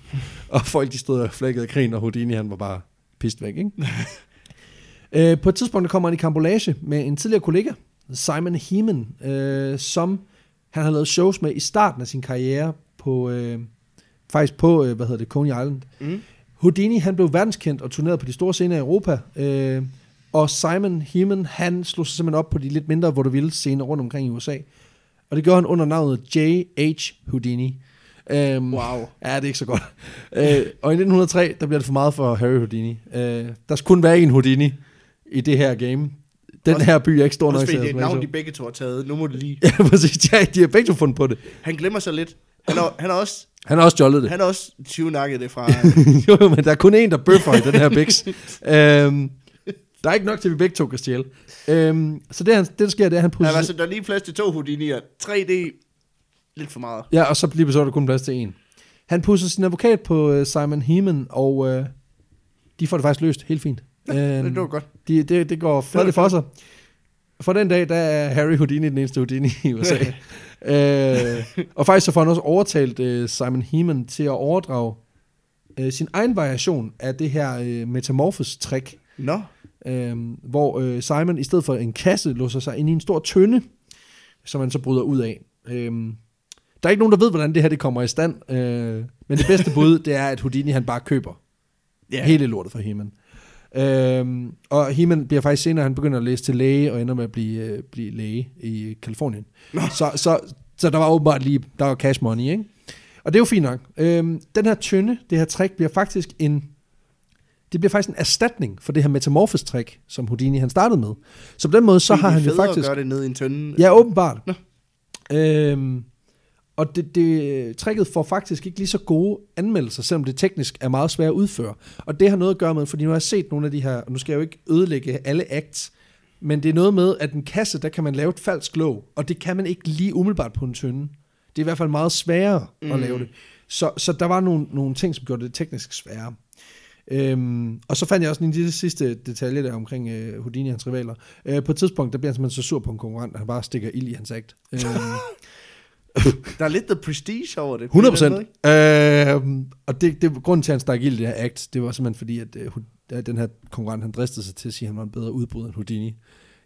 Speaker 2: og folk, de stod og flækkede grin, og Houdini, han var bare pist væk, ikke? Øh, på et tidspunkt kommer han i kambolage med en tidligere kollega, Simon Heeman, øh, som han har lavet shows med i starten af sin karriere på, øh, faktisk på, øh, hvad hedder det, Coney Island.
Speaker 1: Mm.
Speaker 2: Houdini, han blev verdenskendt og turnerede på de store scener i Europa, øh, og Simon Heeman, han slog sig simpelthen op på de lidt mindre vaudeville scener rundt omkring i USA. Og det gjorde han under navnet J.H. Houdini. Um,
Speaker 1: Wow.
Speaker 2: Ja, det er ikke så godt. uh, og i 1903, der bliver det for meget for Harry Houdini. Uh, der skulle kun være en Houdini i det her game. Den
Speaker 1: Også-
Speaker 2: her by er ikke stor nok til
Speaker 1: det er et navn, de begge to har taget. Nu må det lige.
Speaker 2: Ja, præcis. De har, de har begge to fundet på det.
Speaker 1: Han glemmer sig lidt. Han har, han har også,
Speaker 2: Han har også stjålet det.
Speaker 1: han har også tyvnakket det fra...
Speaker 2: jo, jo, men der er kun en, der bøffer i den her biks. øhm, der er ikke nok til, at vi begge to kan stjæle. Øhm, så det, han, det, der sker, det er, at han
Speaker 1: Ja,
Speaker 2: pusser...
Speaker 1: altså, der er lige plads til to Houdini'er. 3D, lidt for meget.
Speaker 2: Ja, og så lige så er der kun plads til en. Han pusser sin advokat på uh, Simon Heeman, og uh, de får det faktisk løst helt fint.
Speaker 1: Det
Speaker 2: Øhm,
Speaker 1: var godt.
Speaker 2: de, det, det går fredeligt for sig. For den dag, der er Harry Houdini den eneste Houdini i USA. øh, og faktisk så får han også overtalt øh, Simon Heeman til at overdrage øh, sin egen variation af det her øh, metamorphosis-trick,
Speaker 1: Nå,
Speaker 2: øh, hvor øh, Simon i stedet for en kasse låser sig ind i en stor tønde, som man så bryder ud af. Øh, der er ikke nogen, der ved, hvordan det her det kommer i stand, øh, men det bedste bud, det er, at Houdini han bare køber yeah. hele lortet for Heeman. Øhm, og Heeman bliver faktisk senere, han begynder at læse til læge, og ender med at blive, øh, blive læge i Kalifornien. Så, så, så der var åbenbart lige, der var cash money, ikke? Og det er jo fint nok. Øhm, den her tynde, det her trick, bliver faktisk en, det bliver faktisk en erstatning for det her metamorphosis trick, som Houdini han startede med. Så på den måde, så
Speaker 1: Det er
Speaker 2: har han jo faktisk...
Speaker 1: at gøre det ned i en tønde.
Speaker 2: Ja, åbenbart.
Speaker 1: Nå.
Speaker 2: Øhm, og det, det, tricket får faktisk ikke lige så gode anmeldelser, selvom det teknisk er meget svært at udføre. Og det har noget at gøre med, fordi nu har jeg set nogle af de her, og nu skal jeg jo ikke ødelægge alle acts, men det er noget med, at en kasse, der kan man lave et falsk låg, og det kan man ikke lige umiddelbart på en tynde. Det er i hvert fald meget sværere mm. at lave det. Så, så der var nogle, nogle ting, som gjorde det teknisk sværere. Øhm, og så fandt jeg også en lille sidste detalje der omkring øh, Houdini og hans rivaler. Øh, på et tidspunkt, der bliver han simpelthen så sur på en konkurrent, at han bare stikker ild i hans akt. Øhm,
Speaker 1: Der er lidt the prestige over det.
Speaker 2: 100
Speaker 1: på en eller
Speaker 2: procent. Øh, og det, det, grunden til, at han stak ild i det her act, det var simpelthen fordi, at øh, den her konkurrent, han dristede sig til at sige, at han var en bedre udbryder end Houdini.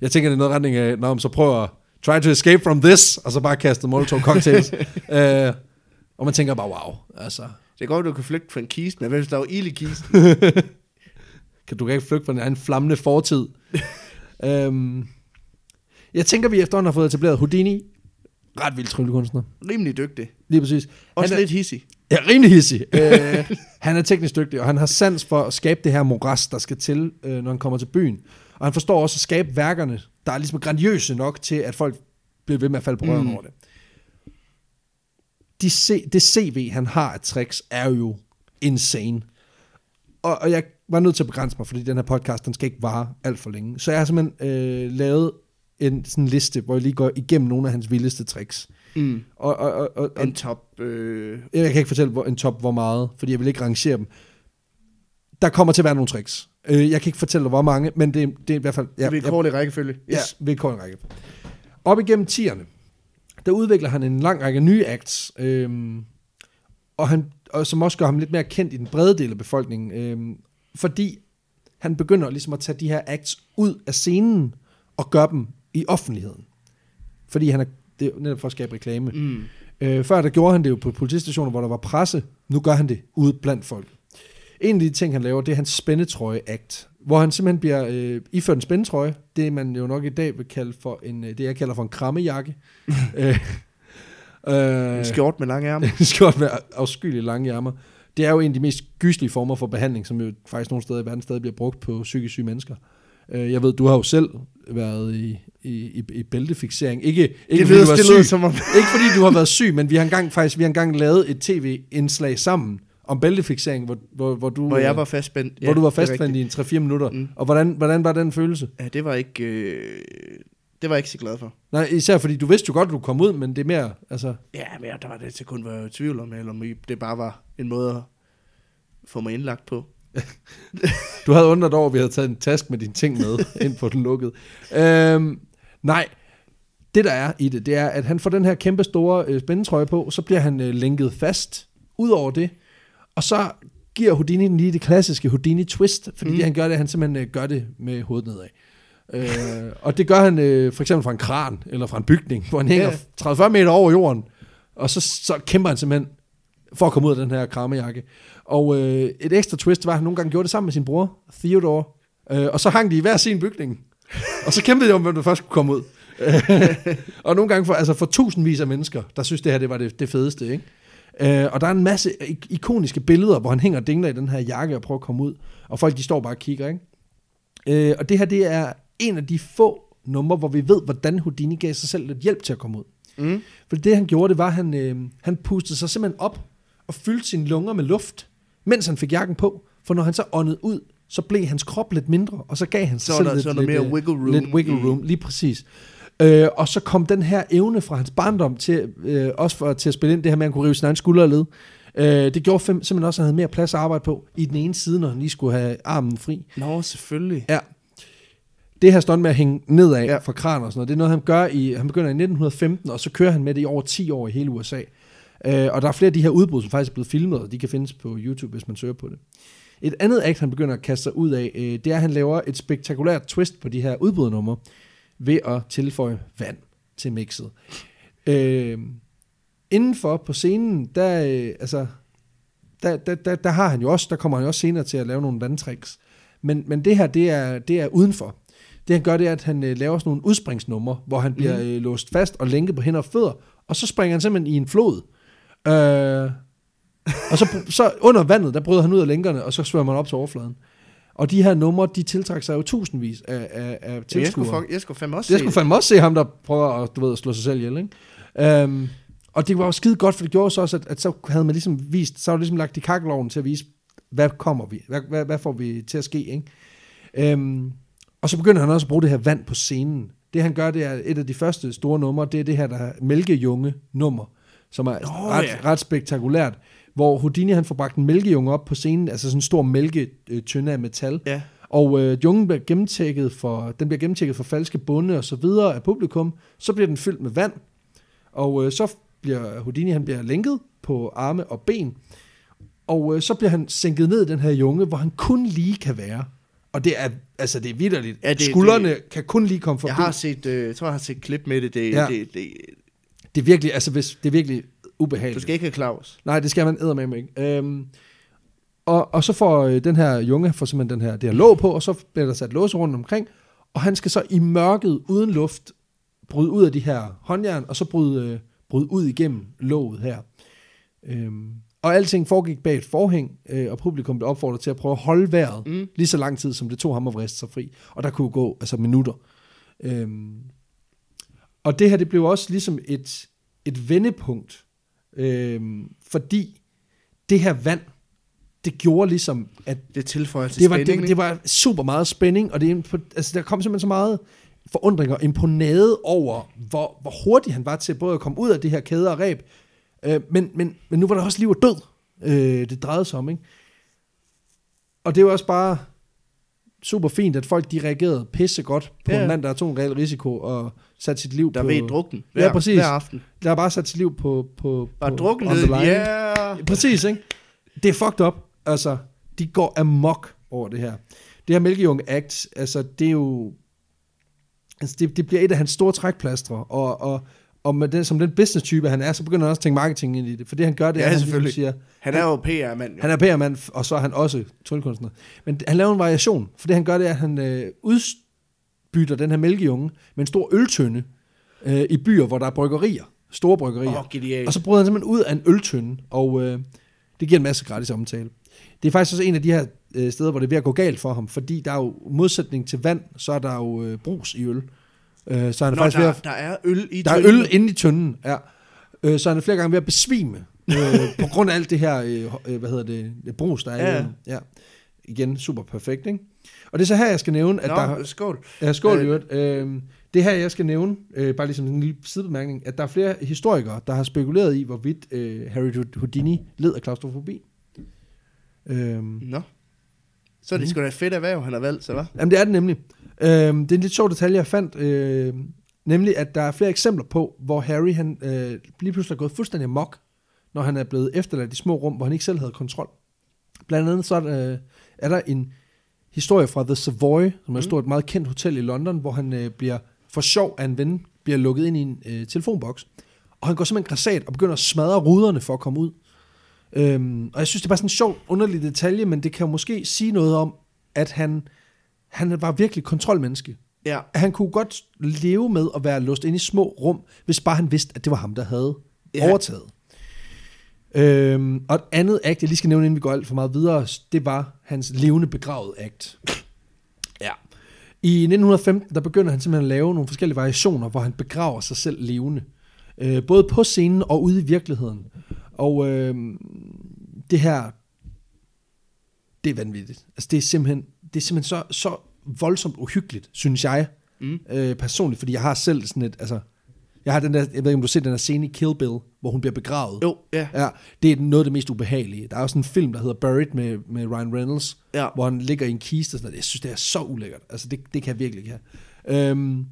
Speaker 2: Jeg tænker, det er noget retning af, når man så prøver at try to escape from this, og så bare kaste Molotov cocktails. øh, og man tænker bare, wow, altså,
Speaker 1: Det er godt, at du kan flygte fra en kiste, men hvis der er ild i kisten.
Speaker 2: kan du ikke flygte fra en anden flammende fortid. øhm, jeg tænker, vi efterhånden har fået etableret Houdini, ret vild tryllekunstner.
Speaker 1: Rimelig dygtig.
Speaker 2: Lige præcis.
Speaker 1: Også
Speaker 2: Han er-
Speaker 1: lidt hissig.
Speaker 2: Ja, rimelig hissig. øh, han er teknisk dygtig, og han har sans for at skabe det her moras, der skal til, øh, når han kommer til byen. Og han forstår også at skabe værkerne, der er ligesom grandiøse nok til, at folk bliver ved med at falde på røven
Speaker 1: Mm.
Speaker 2: over det. De C, det CV, han har af tricks, er jo insane. Og, og jeg var nødt til at begrænse mig, fordi den her podcast, den skal ikke vare alt for længe. Så jeg har simpelthen øh, lavet en sådan liste, hvor jeg lige går igennem nogle af hans vildeste tricks.
Speaker 1: Mm.
Speaker 2: Og, og, og, og,
Speaker 1: En top... Øh,
Speaker 2: jeg kan ikke fortælle hvor, en top hvor meget, fordi jeg vil ikke rangere dem. Der kommer til at være nogle tricks. Øh, jeg kan ikke fortælle dig, hvor mange, men det, det er i hvert fald...
Speaker 1: ja, i rækkefølge.
Speaker 2: Ja, ved kort række. Op igennem tierne, der udvikler han en lang række nye acts, øhm, og, han, og som også gør ham lidt mere kendt i den brede del af befolkningen, øhm, fordi han begynder ligesom at tage de her acts ud af scenen og gøre dem i offentligheden. Fordi han er, det er netop for at skabe reklame.
Speaker 1: Mm.
Speaker 2: Øh, før der gjorde han det jo på politistationer, hvor der var presse. Nu gør han det ude blandt folk. En af de ting, han laver, det er hans spændetrøje-act, hvor han simpelthen bliver øh, iført en spændetrøje. Det man jo nok i dag vil kalde for en, øh, det jeg kalder for en krammejakke. øh, øh,
Speaker 1: En skjort med lange ærmer.
Speaker 2: en skjort med afskyelige lange ærmer. Det er jo en af de mest gyslige former for behandling, som jo faktisk nogle steder i verden stadig bliver brugt på psykisk syge mennesker. Øh, Jeg ved, du har jo selv været i, i, i, i bæltefixering. Ikke, ikke,
Speaker 1: Det
Speaker 2: fordi
Speaker 1: lyder,
Speaker 2: du
Speaker 1: det
Speaker 2: syg,
Speaker 1: lyder som om...
Speaker 2: ikke fordi du har været syg, men vi har engang faktisk vi har engang lavet et tv-indslag sammen om bæltefixering, hvor, hvor, hvor du,
Speaker 1: Hvor jeg
Speaker 2: øh,
Speaker 1: var fastspændt.
Speaker 2: hvor du var fastspændt i en 3-4 minutter.
Speaker 1: Mm.
Speaker 2: Og hvordan, hvordan var den følelse?
Speaker 1: Ja, det var ikke... Øh, det var jeg ikke så glad for.
Speaker 2: Nej, især fordi du vidste jo godt, at du kom ud, men det er mere, altså...
Speaker 1: Ja, men der var det til kun var i tvivl om, eller om det bare var en måde at få mig indlagt på.
Speaker 2: Du havde undret over, at vi havde taget en task med dine ting med ind på den lukkede. Øhm, nej, det der er i det, det er, at han får den her kæmpe store øh, spændetrøje på, så bliver han øh, lænket fast ud over det, og så giver Houdini den lige det klassiske Houdini twist, fordi
Speaker 1: Mm.
Speaker 2: det han gør det, han simpelthen øh, gør det med hovedet nedad. Øh, og det gør han øh, for eksempel fra en kran, eller fra en bygning, hvor han hænger
Speaker 1: Ja.
Speaker 2: 30-40 meter over jorden, og så, så kæmper han simpelthen for at komme ud af den her krammejakke. Og øh, et ekstra twist var, at han nogle gange gjorde det sammen med sin bror, Theodore, øh, og så hang de i hver sin bygning. Og så kæmpede de om, hvem der først kunne komme ud. og nogle gange for, altså for tusindvis af mennesker, der synes, det her det var det, det fedeste. Ikke? Øh, og der er en masse ik- ikoniske billeder, hvor han hænger og dingler i den her jakke og prøver at komme ud. Og folk de står bare og kigger. Ikke? Øh, og det her det er en af de få numre, hvor vi ved, hvordan Houdini gav sig selv lidt hjælp til at komme ud.
Speaker 1: Mm.
Speaker 2: For det han gjorde, det var, at han, øh, han pustede sig simpelthen op og fyldte sine lunger med luft, mens han fik jakken på. For når han så åndede ud, så blev hans krop lidt mindre, og så gav han sig
Speaker 1: Så
Speaker 2: selv
Speaker 1: der-
Speaker 2: lidt,
Speaker 1: så er der
Speaker 2: lidt,
Speaker 1: mere
Speaker 2: øh,
Speaker 1: wiggle room
Speaker 2: lidt wiggle room, lige præcis. Øh, og så kom den her evne fra hans barndom til, øh, også for, til at spille ind det her med, at han kunne rive sin egen skulderled. Øh, det gjorde fem, simpelthen også, at han havde mere plads at arbejde på i den ene side, når han lige skulle have armen fri.
Speaker 1: Nå, selvfølgelig.
Speaker 2: Ja. det her stunt med at hænge nedad
Speaker 1: ja.
Speaker 2: fra kran og sådan noget, det er noget, han gør i, han begynder i 1915, og så kører han med det i over 10 år i hele USA. Øh, og der er flere af de her udbrud, som faktisk er blevet filmet, og de kan findes på YouTube, hvis man søger på det. Et andet act, han begynder at kaste sig ud af, øh, det er, at han laver et spektakulært twist på de her udbrudnumre, ved at tilføje vand til mixet. Øh, indenfor på scenen, der, øh, altså, der, der, der, der har han jo også, der kommer han jo også senere til at lave nogle vandtricks. Men, men det her, det er, det er udenfor. Det han gør, det er, at han øh, laver sådan nogle udspringsnumre, hvor han bliver øh, låst fast og lænket på hænder og fødder, og så springer han simpelthen i en flod. Øh, og så, så under vandet, der bryder han ud af lænkerne, og så svømmer han op til overfladen. Og de her numre, de tiltrækker sig jo tusindvis af, af, af
Speaker 1: Jeg
Speaker 2: tilskuere.
Speaker 1: skulle, fuck, jeg skulle fandme også
Speaker 2: Jeg
Speaker 1: se
Speaker 2: skulle fandme også se ham, der prøver at, du ved, at slå sig selv ihjel, ikke? Um, og det var jo skide godt, for det gjorde så også, at, at så havde man ligesom vist, så var det ligesom lagt i kakkeloven til at vise, hvad kommer vi, hvad, hvad, hvad får vi til at ske, ikke? Um, og så begynder han også at bruge det her vand på scenen. Det han gør, det er et af de første store numre, det er det her, der er mælkejunge nummer, som er
Speaker 1: Nå,
Speaker 2: ret,
Speaker 1: ja.
Speaker 2: ret spektakulært, hvor Houdini han får bragt en mælkejunge op på scenen, altså sådan en stor mælketønde af metal,
Speaker 1: Ja.
Speaker 2: og øh, jungen bliver gennemtjekket for, den bliver gennemtjekket for falske bunde og så videre af publikum. Så bliver den fyldt med vand, og øh, så bliver Houdini han bliver lænket på arme og ben, og øh, så bliver han sænket ned i den her junge, hvor han kun lige kan være. Og det er, altså det er vidderligt.
Speaker 1: Ja, det-
Speaker 2: Skuldrene kan kun lige komme forbi.
Speaker 1: Jeg har set, øh, jeg tror, jeg har set klip med det. Det,
Speaker 2: ja.
Speaker 1: det, det
Speaker 2: Det er virkelig, altså hvis, det er virkelig ubehageligt.
Speaker 1: du skal ikke have Claus.
Speaker 2: Nej, det skal man eddermame ikke. Øhm, og, og så får øh, den her junge får simpelthen den her, det her låg på, og så bliver der sat låse rundt omkring, og han skal så i mørket uden luft bryde ud af de her håndjern, og så bryde, øh, bryde ud igennem låget her. Øhm, og alting foregik bag et forhæng, øh, og publikum blev opfordret til at prøve at holde vejret
Speaker 1: Mm.
Speaker 2: lige så lang tid, som det tog ham at vriste sig fri. Og der kunne gå altså minutter. Øhm, og det her, det blev også ligesom et, et vendepunkt, øhm, fordi det her vand, det gjorde ligesom, at
Speaker 1: Det tilføjer til
Speaker 2: det var,
Speaker 1: spænding.
Speaker 2: det, det var super meget spænding, og det, altså, der kom simpelthen så meget forundring og imponade over, hvor, hvor hurtigt han var til både at komme ud af det her kæde og ræb, øh, men, men, men nu var der også liv og død, øh, det drejede sig om, ikke? Og det var også bare super fint, at folk de reagerede pisse godt på
Speaker 1: Ja.
Speaker 2: en mand, der tog en reel risiko og satte sit liv
Speaker 1: der
Speaker 2: på...
Speaker 1: ved drukken.
Speaker 2: Ja, præcis.
Speaker 1: Hver aften.
Speaker 2: Der har bare sat sit liv på... på
Speaker 1: Bare
Speaker 2: på,
Speaker 1: drukken ned. Ja.
Speaker 2: Præcis, ikke? Det er fucked up. Altså, de går amok over det her. Det her Mælkejunge Act, altså, det er jo... Altså, det, det bliver et af hans store trækplastre, og, og, og med den, som den business-type han er, så begynder han også at tænke marketing ind i det. For det han gør, det
Speaker 1: Ja,
Speaker 2: er, at han ligesom siger,
Speaker 1: Han er jo PR-mand. Jo.
Speaker 2: han er PR-mand, og så er han også tryllekunstner. Men han laver en variation, for det han gør, det er, at han øh, udbytter den her mælkejunge med en stor øltønde øh, i byer, hvor der er bryggerier. Store bryggerier.
Speaker 1: Oh.
Speaker 2: Og så bryder han simpelthen ud af en øltønde, og øh, det giver en masse gratis omtale. Det er faktisk også en af de her øh, steder, hvor det er ved at gå galt for ham, fordi der er jo modsætning til vand, så er der jo øh, brus i øl. Øh, så han er
Speaker 1: Nå,
Speaker 2: faktisk ved
Speaker 1: der,
Speaker 2: at,
Speaker 1: der er øl i
Speaker 2: der er
Speaker 1: tønden.
Speaker 2: øl inde i tønden, ja. Øh, så han er flere gange ved at besvime, øh, på grund af alt det her, øh, hvad hedder det, det brus, der er
Speaker 1: Ja.
Speaker 2: i. Ja. Igen, super perfekt, ikke? Og det er så her, jeg skal nævne, at
Speaker 1: Nå,
Speaker 2: der...
Speaker 1: skål.
Speaker 2: Ja, skål
Speaker 1: Øh.
Speaker 2: Øh, det her, jeg skal nævne, øh, bare ligesom en lille sidebemærkning, at der er flere historikere, der har spekuleret i, hvorvidt øh, Harry Houdini led af klaustrofobi. Øh,
Speaker 1: Nå. Så er det
Speaker 2: Mhm.
Speaker 1: sgu da et fedt erhverv, han har valgt, så hvad?
Speaker 2: jamen, det er det nemlig. Øh, det er en lidt sjov detalje, jeg fandt, øh, nemlig at der er flere eksempler på, hvor Harry han, øh, lige pludselig er gået fuldstændig amok, når han er blevet efterladt i små rum, hvor han ikke selv havde kontrol. Blandt andet så er der, øh, er der en historie fra The Savoy, som er et
Speaker 1: Mm.
Speaker 2: stort, meget kendt hotel i London, hvor han øh, bliver for sjov af en ven, bliver lukket ind i en øh, telefonboks. Og han går simpelthen græsat og begynder at smadre ruderne for at komme ud. Øhm, og jeg synes, det er bare sådan en sjov, underlig detalje, men det kan jo måske sige noget om, at han, han var virkelig kontrolmenneske.
Speaker 1: Ja.
Speaker 2: Han kunne godt leve med at være låst inde i små rum, hvis bare han vidste, at det var ham, der havde
Speaker 1: ja.
Speaker 2: overtaget. Øhm, og et andet akt, jeg lige skal nævne, inden vi går alt for meget videre, det var hans levende begravet akt. Ja. I 1915, der begynder han simpelthen at lave nogle forskellige variationer, hvor han begraver sig selv levende. Øh, både på scenen og ude i virkeligheden. Og øh, det her, det er vanvittigt. Altså det er simpelthen, det er simpelthen så, så voldsomt uhyggeligt, synes jeg,
Speaker 1: Mm.
Speaker 2: øh, personligt, fordi jeg har selv sådan et, altså, Jeg har den der, jeg ved ikke, om du har set den der scene i Kill Bill, hvor hun bliver begravet.
Speaker 1: Jo, ja.
Speaker 2: Ja, det er noget af det mest ubehagelige. Der er også en film, der hedder Buried med, med Ryan Reynolds,
Speaker 1: Ja.
Speaker 2: hvor han ligger i en kiste og sådan noget. Jeg synes, det er så ulækkert. Altså, det, det kan jeg virkelig ikke have. Øhm,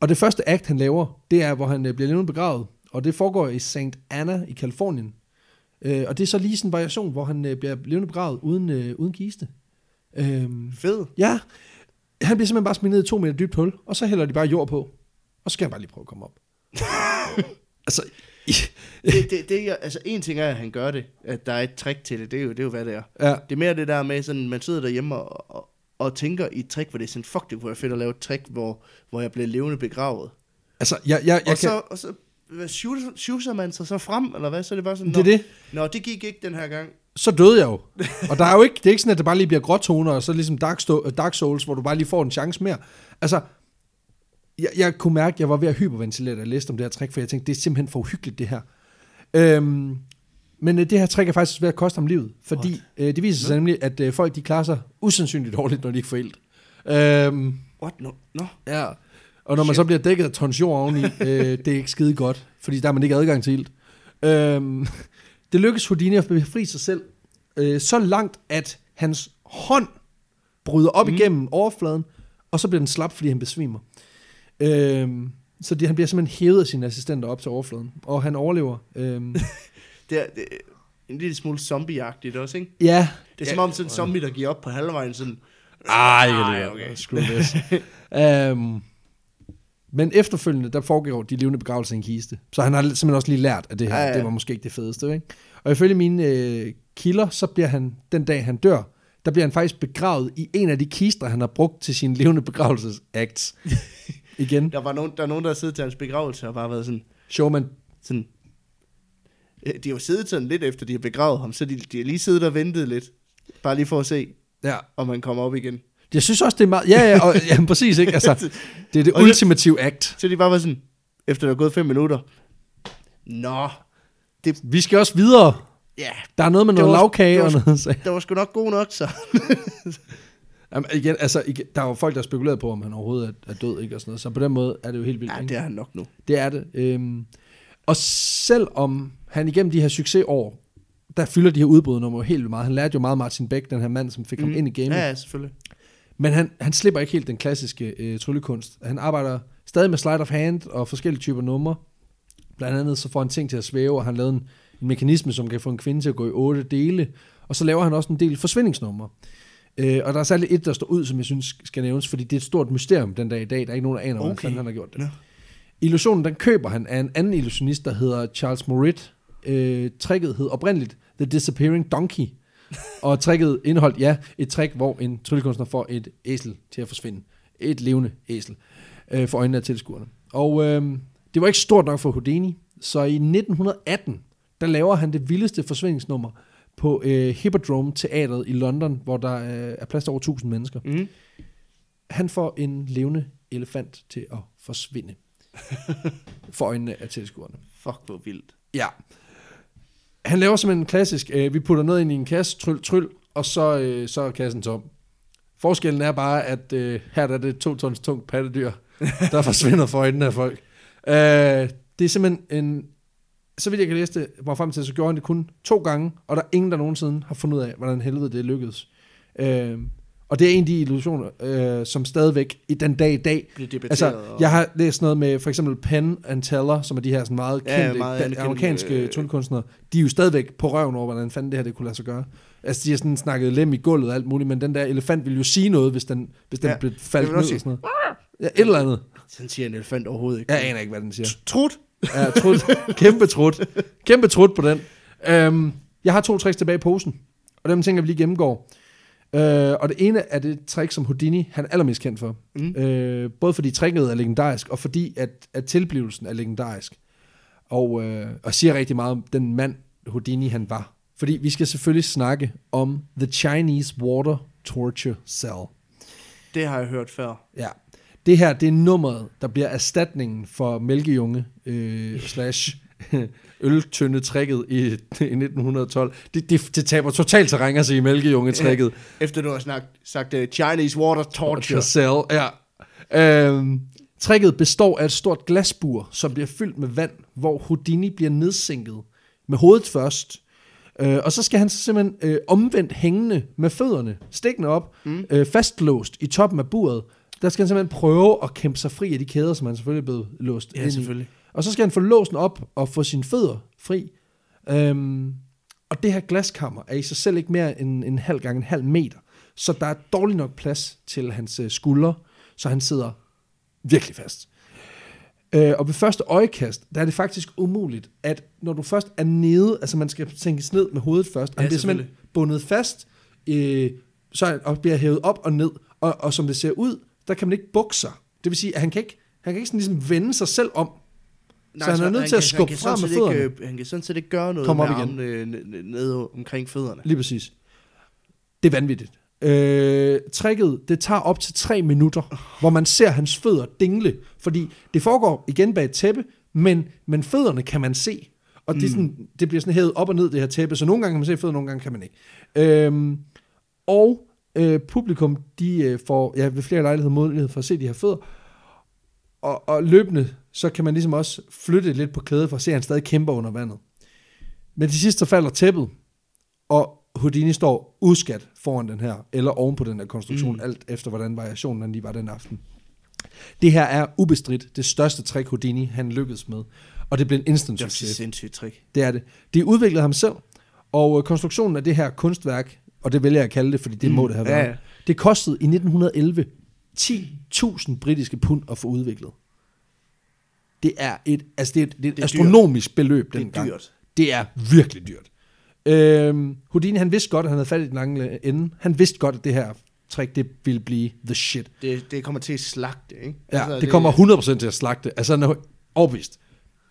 Speaker 2: og det første act, han laver, det er, hvor han øh, bliver levende begravet. Og det foregår i St. Anna i Kalifornien. Øh, og det er så lige sådan en variation, hvor han øh, bliver levende begravet uden, øh, uden kiste. Øhm,
Speaker 1: Fed.
Speaker 2: ja, han bliver simpelthen bare smidt ned i to meter dybt hul, og så hælder de bare jord på. Og så skal han bare lige prøve at komme op. altså,
Speaker 1: Det, det, det, er- altså, en ting er, at han gør det, at der er et trick til det, det er jo, det er jo hvad det er.
Speaker 2: ja,
Speaker 1: Det er mere det der med, sådan, man sidder derhjemme og, og, og tænker i et trick, hvor det er sådan, fuck, det kunne være fedt at lave et trick, hvor, hvor jeg bliver levende begravet.
Speaker 2: altså, jeg, jeg, jeg
Speaker 1: og,
Speaker 2: kan...
Speaker 1: så, og så shooter, shooter man sig så frem, eller hvad? Så er det bare sådan,
Speaker 2: Det er
Speaker 1: "Nå,
Speaker 2: det.
Speaker 1: Nå, det gik ikke den her gang.
Speaker 2: Så døde jeg jo. Og der er jo ikke, det er ikke sådan, at det bare lige bliver gråtoner, og så ligesom Dark, Sto- Dark Souls, hvor du bare lige får en chance mere. Altså, jeg, jeg kunne mærke, at jeg var ved at hyperventilere, da jeg læste om det her trick, for jeg tænkte, det er simpelthen for uhyggeligt, det her. Øhm, men øh, det her trick er faktisk ved at koste ham livet, fordi øh, det viser sig nemlig, at øh, folk de klarer sig usandsynligt dårligt, når de ikke får ilt. Øhm,
Speaker 1: What? No, no.
Speaker 2: ja. Og når man
Speaker 1: Shit.
Speaker 2: så bliver dækket af tons jord oveni, øh, det er ikke skide godt, fordi der har man ikke adgang til ilt. Øhm, det lykkes Houdini at befri sig selv øh, så langt, at hans hånd bryder op mm. igennem overfladen, og så bliver den slap, fordi han besvimer. Øhm, så det, han bliver simpelthen hævet af sine assistenter op til overfladen, og han overlever. Øhm,
Speaker 1: Det er, det en lille smule zombie-agtigt også, ikke?
Speaker 2: ja.
Speaker 1: Det er som om sådan en zombie, der giver op på halvvejen, sådan,
Speaker 2: Ej,
Speaker 1: Ej,
Speaker 2: okay.
Speaker 1: okay.
Speaker 2: Screw this. um, men efterfølgende, der foregår de levende begravelser i en kiste. Så han har simpelthen også lige lært, at det her,
Speaker 1: Ja,
Speaker 2: ja, det var måske ikke det fedeste. Ikke? Og ifølge mine øh, kilder, så bliver han, den dag han dør, der bliver han faktisk begravet i en af de kister, han har brugt til sine levende begravelsesacts. Igen.
Speaker 1: der, var nogen, der er nogen, der har siddet til hans begravelse og bare været sådan,
Speaker 2: Showman.
Speaker 1: sådan øh, de har jo siddet sådan lidt efter, de har begravet ham, så de, de har lige siddet og ventet lidt, bare lige for at se,
Speaker 2: Ja.
Speaker 1: om han kommer op igen.
Speaker 2: Jeg synes også, det er meget... Ja, ja, og, ja præcis, ikke? Altså, det er det
Speaker 1: det-
Speaker 2: ultimative act.
Speaker 1: Så de bare var sådan, efter der er gået fem minutter, Nå,
Speaker 2: Vi skal også videre.
Speaker 1: ja,
Speaker 2: Der er noget med
Speaker 1: Det
Speaker 2: noget
Speaker 1: var-
Speaker 2: lavkage
Speaker 1: det
Speaker 2: og noget. Så.
Speaker 1: det var sgu nok god nok, så.
Speaker 2: Jamen, igen, altså, igen, der er jo folk, der har spekuleret på, om han overhovedet er, er død, ikke? Og sådan noget. Så på den måde er det jo helt vildt.
Speaker 1: Ja,
Speaker 2: ikke?
Speaker 1: det er han nok nu.
Speaker 2: Det er det. Øhm, og selvom han igennem de her succesår, der fylder de her udbrudnummer jo helt vildt meget. Han lærte jo meget Martin Beck, den her mand, som fik mm. ham ind i gamet.
Speaker 1: Ja, ja, selvfølgelig.
Speaker 2: Men han, han slipper ikke helt den klassiske øh, tryllekunst. Han arbejder stadig med sleight of hand og forskellige typer numre. Blandt andet så får han ting til at svæve, og han lavet en, en mekanisme, som kan få en kvinde til at gå i otte dele. Og så laver han også en del forsvindingsnumre. Øh, og der er særligt et, der står ud, som jeg synes skal nævnes, fordi det er et stort mysterium den dag i dag. Der er ikke nogen, der aner, okay. hvordan han har gjort det.
Speaker 1: Nå.
Speaker 2: Illusionen, den køber han af en anden illusionist, der hedder Charles Morit. Øh, tricket hed oprindeligt The Disappearing Donkey. Og tricket indeholdt, ja, et trick, hvor en tryllekunstner får et æsel til at forsvinde. Et levende æsel øh, for øjnene af tilskuerne. Og øh, det var ikke stort nok for Houdini, så i 1918, der laver han det vildeste forsvindingsnummer på øh, Hippodrome Teatret i London, hvor der øh, er plads til over 1000 mennesker.
Speaker 1: Mm.
Speaker 2: Han får en levende elefant til at forsvinde for øjnene af tilskuerne.
Speaker 1: Fuck, hvor vildt.
Speaker 2: Ja. Han laver simpelthen en klassisk, øh, vi putter noget ind i en kasse, tryl, tryl, og så, øh, så er kassen tom. Forskellen er bare, at øh, her der er det to tons tungt pattedyr, der forsvinder for øjnene af folk. Øh, det er simpelthen en, så vidt jeg kan læse det, hvor frem til, så gjorde han det kun to gange, og der er ingen, der nogensinde har fundet ud af, hvordan helvede det lykkedes. Øh, og det er en af de illusioner, øh, som stadigvæk i den dag i dag
Speaker 1: Bliver debatteret.
Speaker 2: Altså, jeg har læst noget med for eksempel Penn and Teller, som er de her sådan meget
Speaker 1: Ja, ja,
Speaker 2: kendte
Speaker 1: meget anerkendte,
Speaker 2: amerikanske
Speaker 1: øh,
Speaker 2: tryllekunstnere. De er jo stadigvæk på røven over, hvordan fanden det her det kunne lade sig gøre. Altså, de har sådan snakket lem i gulvet og alt muligt, men den der elefant ville jo sige noget, hvis den, hvis den
Speaker 1: Ja,
Speaker 2: blev faldt ned og sådan noget. Ja, et eller andet.
Speaker 1: Sådan siger en elefant overhovedet ikke.
Speaker 2: Jeg aner ikke, hvad den siger.
Speaker 1: Trut.
Speaker 2: Ja, trut. Kæmpe trut. Kæmpe trut på den. Øhm, jeg har to tricks tilbage i posen, og dem tænker vi lige gennemgår. Øh, og det ene er det trick, som Houdini han er allermest kendt for.
Speaker 1: Mm.
Speaker 2: Øh, både fordi tricket er legendarisk, og fordi at, at tilblivelsen er legendarisk. Og, øh, og siger rigtig meget om den mand, Houdini han var. Fordi vi skal selvfølgelig snakke om The Chinese Water Torture Cell.
Speaker 1: Det har jeg hørt før.
Speaker 2: Ja. Det her, det er nummeret, der bliver erstatningen for mælkejunge øh, slash øltønde-trækket i, i 1912. Det, det, det taber totalt terræn at sige mælkejunge-trækket.
Speaker 1: Efter du har snakket, sagt uh, Chinese water torture.
Speaker 2: Cell, ja. Øhm, Tricket består af et stort glasbur, som bliver fyldt med vand, hvor Houdini bliver nedsænket med hovedet først. Øh, og så skal han så simpelthen øh, omvendt hængende med fødderne, stikkende op, mm. øh, fastlåst i toppen af buret. Der skal han simpelthen prøve at kæmpe sig fri af de kæder, som han selvfølgelig er blevet låst
Speaker 1: Ja,
Speaker 2: ind i.
Speaker 1: selvfølgelig.
Speaker 2: Og så skal han få låsen op og få sine fødder fri. Øhm, og det her glaskammer er i sig selv ikke mere end en halv gange en halv meter. Så der er dårlig nok plads til hans øh, skuldre, så han sidder virkelig fast. Øh, og ved første øjekast, der er det faktisk umuligt, at når du først er nede, altså man skal tænkes ned med hovedet først,
Speaker 1: Ja,
Speaker 2: han bliver simpelthen bundet fast, øh, så og bliver hævet op og ned, og, og som det ser ud, der kan man ikke bukke sig. Det vil sige, at han kan ikke, han kan ikke sådan ligesom vende sig selv om, så han er nødt til at skubbe frem med fødderne.
Speaker 1: Ikke, øh, han kan sådan set ikke gøre noget
Speaker 2: Kom op
Speaker 1: med
Speaker 2: igen.
Speaker 1: armene øh, nede omkring fødderne.
Speaker 2: Lige præcis. Det er vanvittigt. Øh, tricket, det tager op til tre minutter, hvor man ser hans fødder dingle, fordi det foregår igen bag et tæppe, men, men fødderne kan man se, og det, er sådan, det bliver sådan hævet op og ned, det her tæppe, så nogle gange kan man se fødder, nogle gange kan man ikke. Øhm, og øh, publikum, de øh, får ja, ved flere lejligheder mulighed for at se de her fødder, og, og løbende, så kan man ligesom også flytte lidt på klædet, for at se, at han stadig kæmper under vandet. Men til sidst så falder tæppet, og Houdini står uskat foran den her, eller oven på den her konstruktion, mm. alt efter hvordan variationen lige var den aften. Det her er ubestridt det største trick Houdini han lykkedes med, og det blev en instant
Speaker 1: Det er et
Speaker 2: succes.
Speaker 1: sindssygt trick.
Speaker 2: Det er det. De udviklede ham selv, og øh, konstruktionen af det her kunstværk, og det vælger jeg at kalde det, fordi det mm. må det have
Speaker 1: Ja,
Speaker 2: været,
Speaker 1: ja.
Speaker 2: det kostede i 1911 10.000 britiske pund at få udviklet. Det er et, altså det er, det er et
Speaker 1: er
Speaker 2: astronomisk beløb
Speaker 1: Det er dyrt.
Speaker 2: Det er virkelig dyrt. Øhm, Houdini, han vidste godt, at han havde fat i den lange ende. Han vidste godt, at det her trick, det ville blive the shit.
Speaker 1: Det, det kommer til at slagte, ikke?
Speaker 2: Ja,
Speaker 1: Altså,
Speaker 2: det kommer 100% til at slagte. Altså, han er overbevist.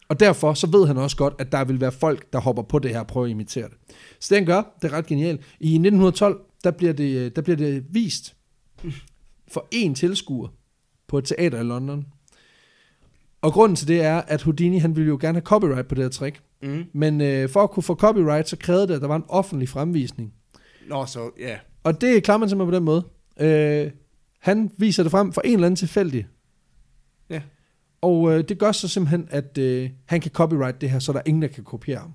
Speaker 2: Og derfor så ved han også godt, at der vil være folk, der hopper på det her og prøver at imitere det. Så det han gør, det er ret genialt. I 1912, der bliver det, der bliver det vist for én tilskuer på et teater i London. Og grunden til det er, at Houdini, han ville jo gerne have copyright på det her trick.
Speaker 1: Mm.
Speaker 2: Men øh, for at kunne få copyright, så krævede det, at der var en offentlig fremvisning.
Speaker 1: Nå, så ja.
Speaker 2: Og det klarer man simpelthen på den måde. Øh, han viser det frem for en eller anden tilfældig.
Speaker 1: Ja.
Speaker 2: Og øh, det gør så simpelthen, at øh, han kan copyright det her, så der er ingen, der kan kopiere ham.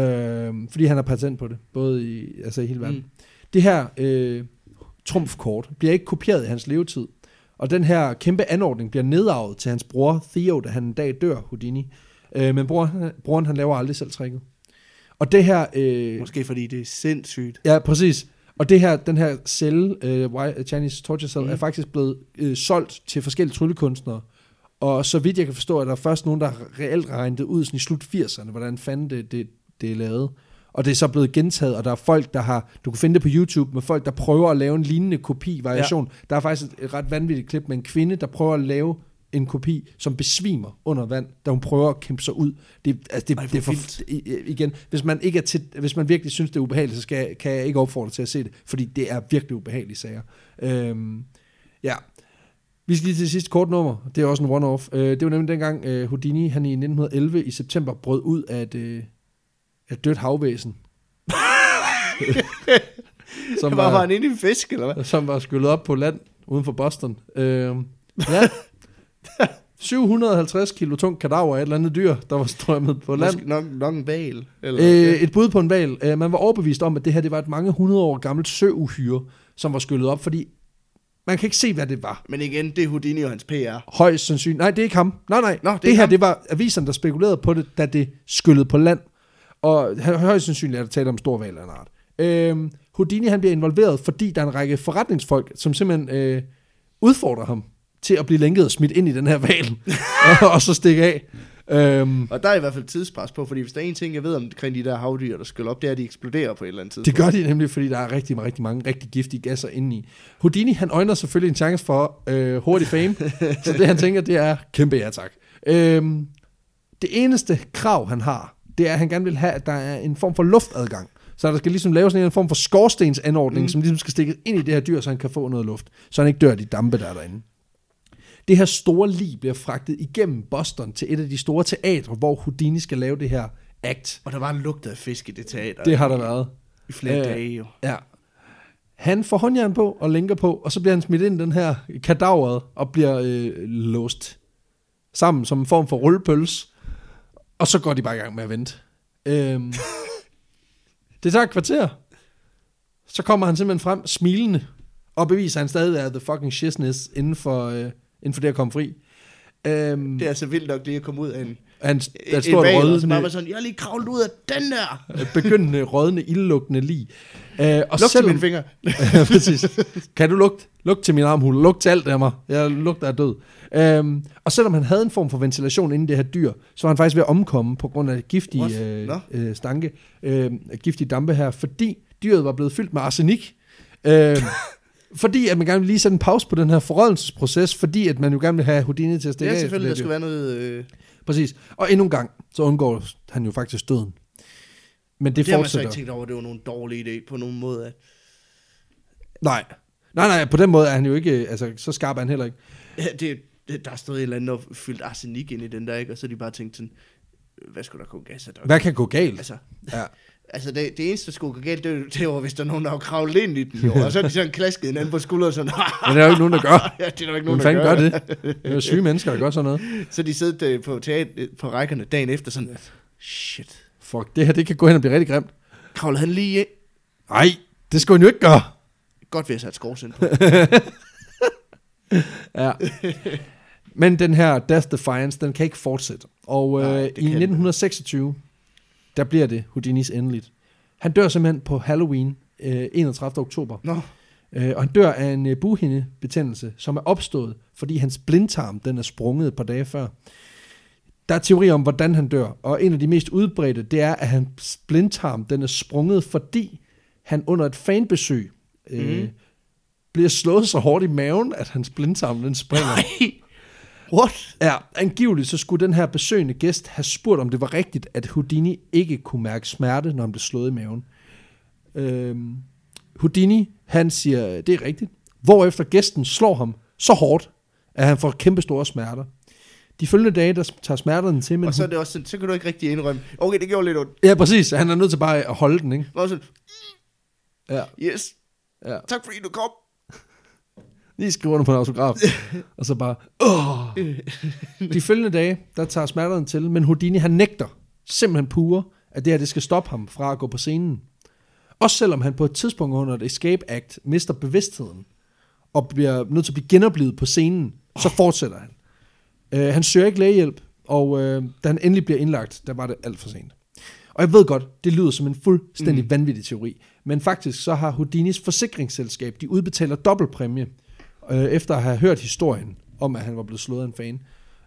Speaker 2: Øh, fordi han har patent på det, både i, altså i hele verden.
Speaker 1: Mm.
Speaker 2: Det her øh, trumfkort bliver ikke kopieret i hans levetid. Og den her kæmpe anordning bliver nedarvet til hans bror Theo, da han en dag dør, Houdini. Øh, men bror, broren han laver aldrig selv tricket. Og det her... Øh,
Speaker 1: Måske fordi det er sindssygt.
Speaker 2: Ja, præcis. Og det her, den her celle, uh, Chinese Torture Cell, mm. er faktisk blevet uh, solgt til forskellige tryllekunstnere. Og så vidt jeg kan forstå, at der er først nogen, der reelt regnet det ud sådan i slut 80'erne, hvordan fanden det, det, det er lavet. Og det er så blevet gentaget, og der er folk, der har, du kan finde det på YouTube, med folk, der prøver at lave en lignende kopi-variation. Ja. Der er faktisk et, et ret vanvittigt klip med en kvinde, der prøver at lave en kopi, som besvimer under vand, da hun prøver at kæmpe sig ud. Det, altså det,
Speaker 1: Ej,
Speaker 2: det er for, i- igen, hvis man, ikke er til, hvis man virkelig synes, det er ubehageligt, så skal, kan jeg ikke opfordre til at se det, fordi det er virkelig ubehagelige sager. Øhm, ja. Vi skal lige til det sidste kort nummer. Det er også en one-off. Øh, det var nemlig dengang øh, Houdini, han i 1911 i september brød ud af et, øh, et dødt havvæsen. som,
Speaker 1: Var, var han inde i en fisk, eller hvad?
Speaker 2: som var skyllet op på land uden for Boston. Øh, ja. 750 kilo tung kadaver af et eller andet dyr, der var strømmet på land.
Speaker 1: Måske nok, nok en val. Eller,
Speaker 2: Øh, et bud på en val. Øh, man var overbevist om, at det her det var et mange hundrede år gammelt søuhyre, som var skyllet op, fordi man kan ikke se, hvad det var.
Speaker 1: Men igen, det er Houdini og hans PR.
Speaker 2: Højst sandsynligt. Nej, det er ikke ham. Nej, nej.
Speaker 1: Nå, det
Speaker 2: det her,
Speaker 1: ham.
Speaker 2: det var aviserne, der spekulerede på det, da det skyllede på land. Og hø- højst sandsynligt er der tale om stor val af en art. Øhm, Houdini han bliver involveret, fordi der er en række forretningsfolk, som simpelthen øh, udfordrer ham til at blive lænket og smidt ind i den her val, og, og så stikke af. Øhm,
Speaker 1: Og der er i hvert fald tidspres på, fordi hvis der er en ting, jeg ved omkring de der havdyr, der skyller op, det er, at de eksploderer på et eller andet tidspunkt.
Speaker 2: Det gør de nemlig, fordi der er rigtig, rigtig mange rigtig giftige gasser inde i. Houdini, han øjner selvfølgelig en chance for øh, hurtig fame, så det han tænker, det er kæmpe ja tak. Øhm, det eneste krav, han har, det er, at han gerne vil have, at der er en form for luftadgang. Så der skal ligesom laves en form for skorstensanordning, mm. som ligesom skal stikkes ind i det her dyr, så han kan få noget luft, så han ikke dør af de dampe, der er derinde. Det her store lig bliver fragtet igennem Boston til et af de store teatre, hvor Houdini skal lave det her act.
Speaker 1: Og der var en lugt af fisk i det teater.
Speaker 2: Det har der været.
Speaker 1: I flere
Speaker 2: Øh,
Speaker 1: dage jo.
Speaker 2: Ja. Han får håndjern på og lænker på, og så bliver han smidt ind i den her kadaveret og bliver øh, låst sammen som en form for rullepøls. Og så går de bare i gang med at vente. Øhm, det tager et kvarter. Så kommer han simpelthen frem smilende og beviser, at han stadig er the fucking shizness inden for, øh, inden for det at komme fri. Øhm,
Speaker 1: Det er altså vildt nok lige at komme ud af en, en,
Speaker 2: et stort
Speaker 1: valg, og så bare
Speaker 2: rødende,
Speaker 1: være sådan, jeg er lige kravlet ud af den der.
Speaker 2: begyndende rødende, ildlugtende lig. Øh, og
Speaker 1: Luk til
Speaker 2: selvom-
Speaker 1: mine fingre.
Speaker 2: Ja, præcis. Kan du lugte? Lugt til min armhule. Lugt til alt af mig. Jeg lugter af død. Øhm, og selvom han havde en form for ventilation inden det her dyr, så var han faktisk ved at omkomme på grund af giftige øh, øh, stanke, øh, giftige dampe her, fordi dyret var blevet fyldt med arsenik. Øh, fordi at man gerne vil lige sætte en pause på den her forrådelsesproces, fordi at man jo gerne vil have Houdini til at stikke
Speaker 1: Ja,
Speaker 2: af.
Speaker 1: selvfølgelig, der
Speaker 2: efter
Speaker 1: skal
Speaker 2: det
Speaker 1: være noget... Øh,
Speaker 2: Præcis. Og endnu en gang, så undgår han jo faktisk døden. Men det,
Speaker 1: det har man så
Speaker 2: fortsætter.
Speaker 1: ikke tænkt over, det var nogen dårlig idé på nogen måde. At,
Speaker 2: Nej. Nej, nej, på den måde er han jo ikke, altså så skarp er han heller ikke.
Speaker 1: ja, det, det, der stod et eller andet og fyldt arsenik ind i den der, ikke? Og så de bare tænkt sådan, hvad skulle der gå gas af?
Speaker 2: Hvad kan gå galt?
Speaker 1: Altså,
Speaker 2: Ja.
Speaker 1: altså det, det eneste, der skulle gå galt, det, det var, hvis der er nogen, der har kravlet ind i den. Jo. Og så er de sådan klasket hinanden på skulderen sådan,
Speaker 2: Men det er jo ikke nogen, der gør.
Speaker 1: ja, det er der ikke nogen, der
Speaker 2: gør det? Det er jo syge mennesker, der gør sådan noget.
Speaker 1: Så de sidder øh, på, teater, på rækkerne dagen efter sådan, shit,
Speaker 2: Fuck, det her, det kan gå hen og blive rigtig grimt.
Speaker 1: kravlede han lige ind?
Speaker 2: Nej, det skulle han jo ikke gøre.
Speaker 1: Godt ved at sætte skovsind på.
Speaker 2: Ja. Men den her Death Defiance, den kan ikke fortsætte. Og
Speaker 1: Nej,
Speaker 2: øh, i
Speaker 1: kan den ikke.
Speaker 2: 1926, der bliver det Houdinis endeligt. Han dør simpelthen på Halloween, øh, 31. oktober.
Speaker 1: Nå,
Speaker 2: Øh, og han dør af en øh, bughindebetændelse, som er opstået, fordi hans blindtarm den er sprunget et par dage før. Der er teori om, hvordan han dør, og en af de mest udbredte, det er, at hans blindtarm den er sprunget, fordi han under et fanbesøg øh,
Speaker 1: Mhm.
Speaker 2: bliver slået så hårdt i maven, at hans blindtarm den springer.
Speaker 1: nej. What?
Speaker 2: Ja, angiveligt så skulle den her besøgende gæst have spurgt, om det var rigtigt, at Houdini ikke kunne mærke smerte, når han blev slået i maven. Øhm, Houdini, han siger, det er rigtigt. Hvorefter gæsten slår ham så hårdt, at han får kæmpe store smerter. De følgende dage, der tager smerterne til, men...
Speaker 1: Og så er det også sådan, så kan du ikke rigtig indrømme, okay, det gjorde lidt ondt.
Speaker 2: Ja, præcis. Han er nødt til bare at holde den, ikke?
Speaker 1: Og sådan,
Speaker 2: Ja,
Speaker 1: yes,
Speaker 2: ja.
Speaker 1: tak fordi du kom.
Speaker 2: Lige skrive under på en autograf. og så bare, åh. De følgende dage, der tager smerterne til, men Houdini, han nægter simpelthen pure, at det her, det skal stoppe ham fra at gå på scenen. Også selvom han på et tidspunkt under et escape act mister bevidstheden, og bliver nødt til at blive genoplevet på scenen, så fortsætter han. Uh, han søger ikke lægehjælp, og uh, da han endelig bliver indlagt, der var det alt for sent. Og jeg ved godt, det lyder som en fuldstændig mm. vanvittig teori, men faktisk så har Houdinis forsikringsselskab, de udbetaler dobbeltpræmie, øh, efter at have hørt historien om, at han var blevet slået af en fan.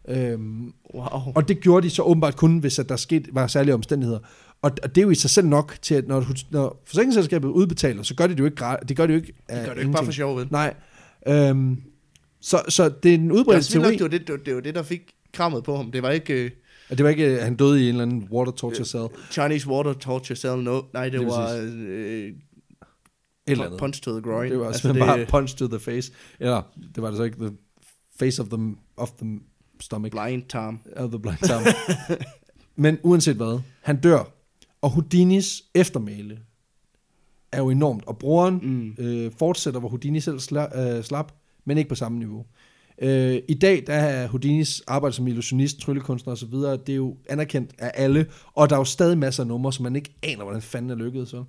Speaker 2: Øhm,
Speaker 1: Wow.
Speaker 2: og det gjorde de så åbenbart kun, hvis at der skete, var særlige omstændigheder. Og, og det er jo i sig selv nok til, at når, når forsikringsselskabet udbetaler, så gør de det jo ikke, det gør de jo ikke
Speaker 1: Det gør det ikke bare for sjov, vel?
Speaker 2: Nej. Øhm, så, så det er en
Speaker 1: Det,
Speaker 2: udbredt teori.
Speaker 1: det, var det, det, var, det var det, der fik krammet på ham. Det var ikke øh,
Speaker 2: det var ikke, at han døde i en eller anden water torture cell.
Speaker 1: Chinese water torture cell, no. Nej, det
Speaker 2: Lige
Speaker 1: var øh,
Speaker 2: eller andet.
Speaker 1: punch to the groin.
Speaker 2: Det var
Speaker 1: altså,
Speaker 2: simpelthen bare punch to the face. Eller, det var det så ikke, the face of the, of the stomach.
Speaker 1: blind tarm.
Speaker 2: Of the blind tarm. Men uanset hvad, han dør. Og Houdinis eftermæle er jo enormt. Og broren
Speaker 1: Mm.
Speaker 2: øh, fortsætter, hvor Houdini selv sla, øh, slap, men ikke på samme niveau. Øh, I dag der er Houdinis arbejde som illusionist, tryllekunstner osv., det er jo anerkendt af alle, og der er jo stadig masser af numre, som man ikke aner, hvordan fanden er lykkedes. Så.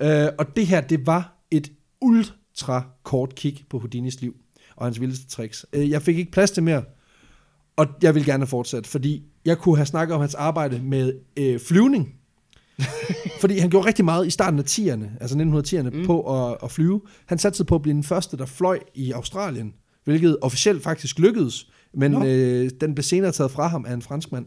Speaker 2: Øh, og det her, det var et ultra kort kig på Houdinis liv og hans vildeste tricks. Øh, jeg fik ikke plads til mere, og jeg vil gerne fortsætte, fordi jeg kunne have snakket om hans arbejde med øh, flyvning. fordi han gjorde rigtig meget i starten af 10'erne, altså 1910'erne, mm. på at, at flyve. Han satte på at blive den første, der fløj i Australien, hvilket officielt faktisk lykkedes, men øh, den blev senere taget fra ham af en franskmand,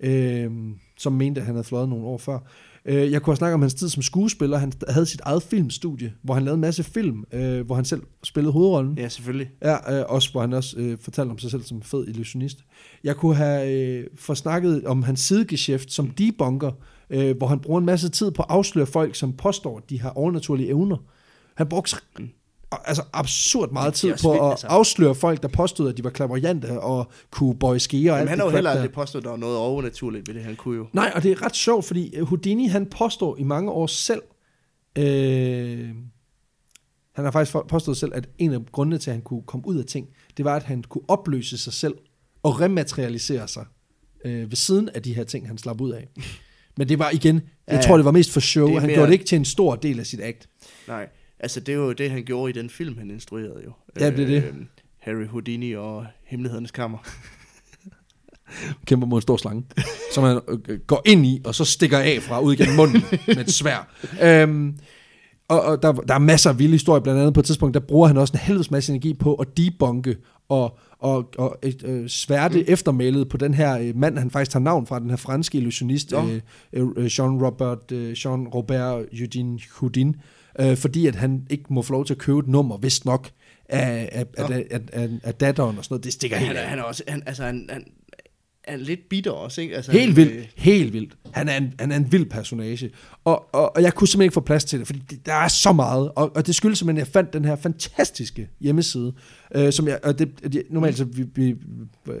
Speaker 2: øh, som mente, at han havde fløjet nogle år før. Øh, jeg kunne have snakket om hans tid som skuespiller. Han havde sit eget filmstudie, hvor han lavede en masse film, øh, hvor han selv spillede hovedrollen.
Speaker 1: Ja, selvfølgelig.
Speaker 2: Ja, øh, også hvor han også øh, fortalte om sig selv som fed illusionist. Jeg kunne have øh, forsnakket om hans sidegeschæft som debunker, øh, hvor han bruger en masse tid på at afsløre folk, som påstår, at de har overnaturlige evner. Han brugte altså absurd meget tid på
Speaker 1: vildt,
Speaker 2: at
Speaker 1: altså.
Speaker 2: afsløre folk, der påstod, at de var klaverjante og kunne bøje skeer
Speaker 1: Men han har jo heller aldrig påstået, at der var noget overnaturligt ved det. Han kunne jo.
Speaker 2: Nej, og det er ret sjovt, fordi Houdini, han påstår i mange år selv, øh, Han har faktisk påstået selv, at en af grundene til, at han kunne komme ud af ting, det var, at han kunne opløse sig selv og rematerialisere sig øh, ved siden af de her ting, han slap ud af. Men det var igen, jeg
Speaker 1: Ja,
Speaker 2: tror, det var mest for show. Han
Speaker 1: mere-
Speaker 2: gjorde det ikke til en stor del af sit act.
Speaker 1: Nej, altså det er jo det, han gjorde i den film, han instruerede jo.
Speaker 2: Ja, det er det.
Speaker 1: Øh, Harry Houdini og Hemmelighedernes Kammer.
Speaker 2: kæmper mod en stor slange, som han øh, går ind i, og så stikker af fra ud gennem munden med et svær. Øhm, og, og der, der er masser af vilde historier, blandt andet på et tidspunkt, der bruger han også en helvedes masse energi på at debunke og, og, og et, øh, sværte mm. eftermælet på den her øh, mand, han faktisk tager navn fra, den her franske illusionist, øh, øh, Jean-Robert øh, Jean Robert Eugene Houdin, øh, fordi at han ikke må få lov til at købe et nummer, vist nok, af, af,
Speaker 1: Nå.
Speaker 2: af, af, af, af datteren og sådan noget. Det stikker helt
Speaker 1: Han
Speaker 2: af.
Speaker 1: han er også, han, altså han, han er lidt bitter også, ikke? Altså,
Speaker 2: Helt
Speaker 1: han,
Speaker 2: vildt,
Speaker 1: øh,
Speaker 2: helt vildt. Han er en, han er en vild personage. Og, og, og jeg kunne simpelthen ikke få plads til det, fordi det, der er så meget. Og, og det skyldes simpelthen, at jeg fandt den her fantastiske hjemmeside, øh, som jeg, og det, det, normalt så vi, vi, øh,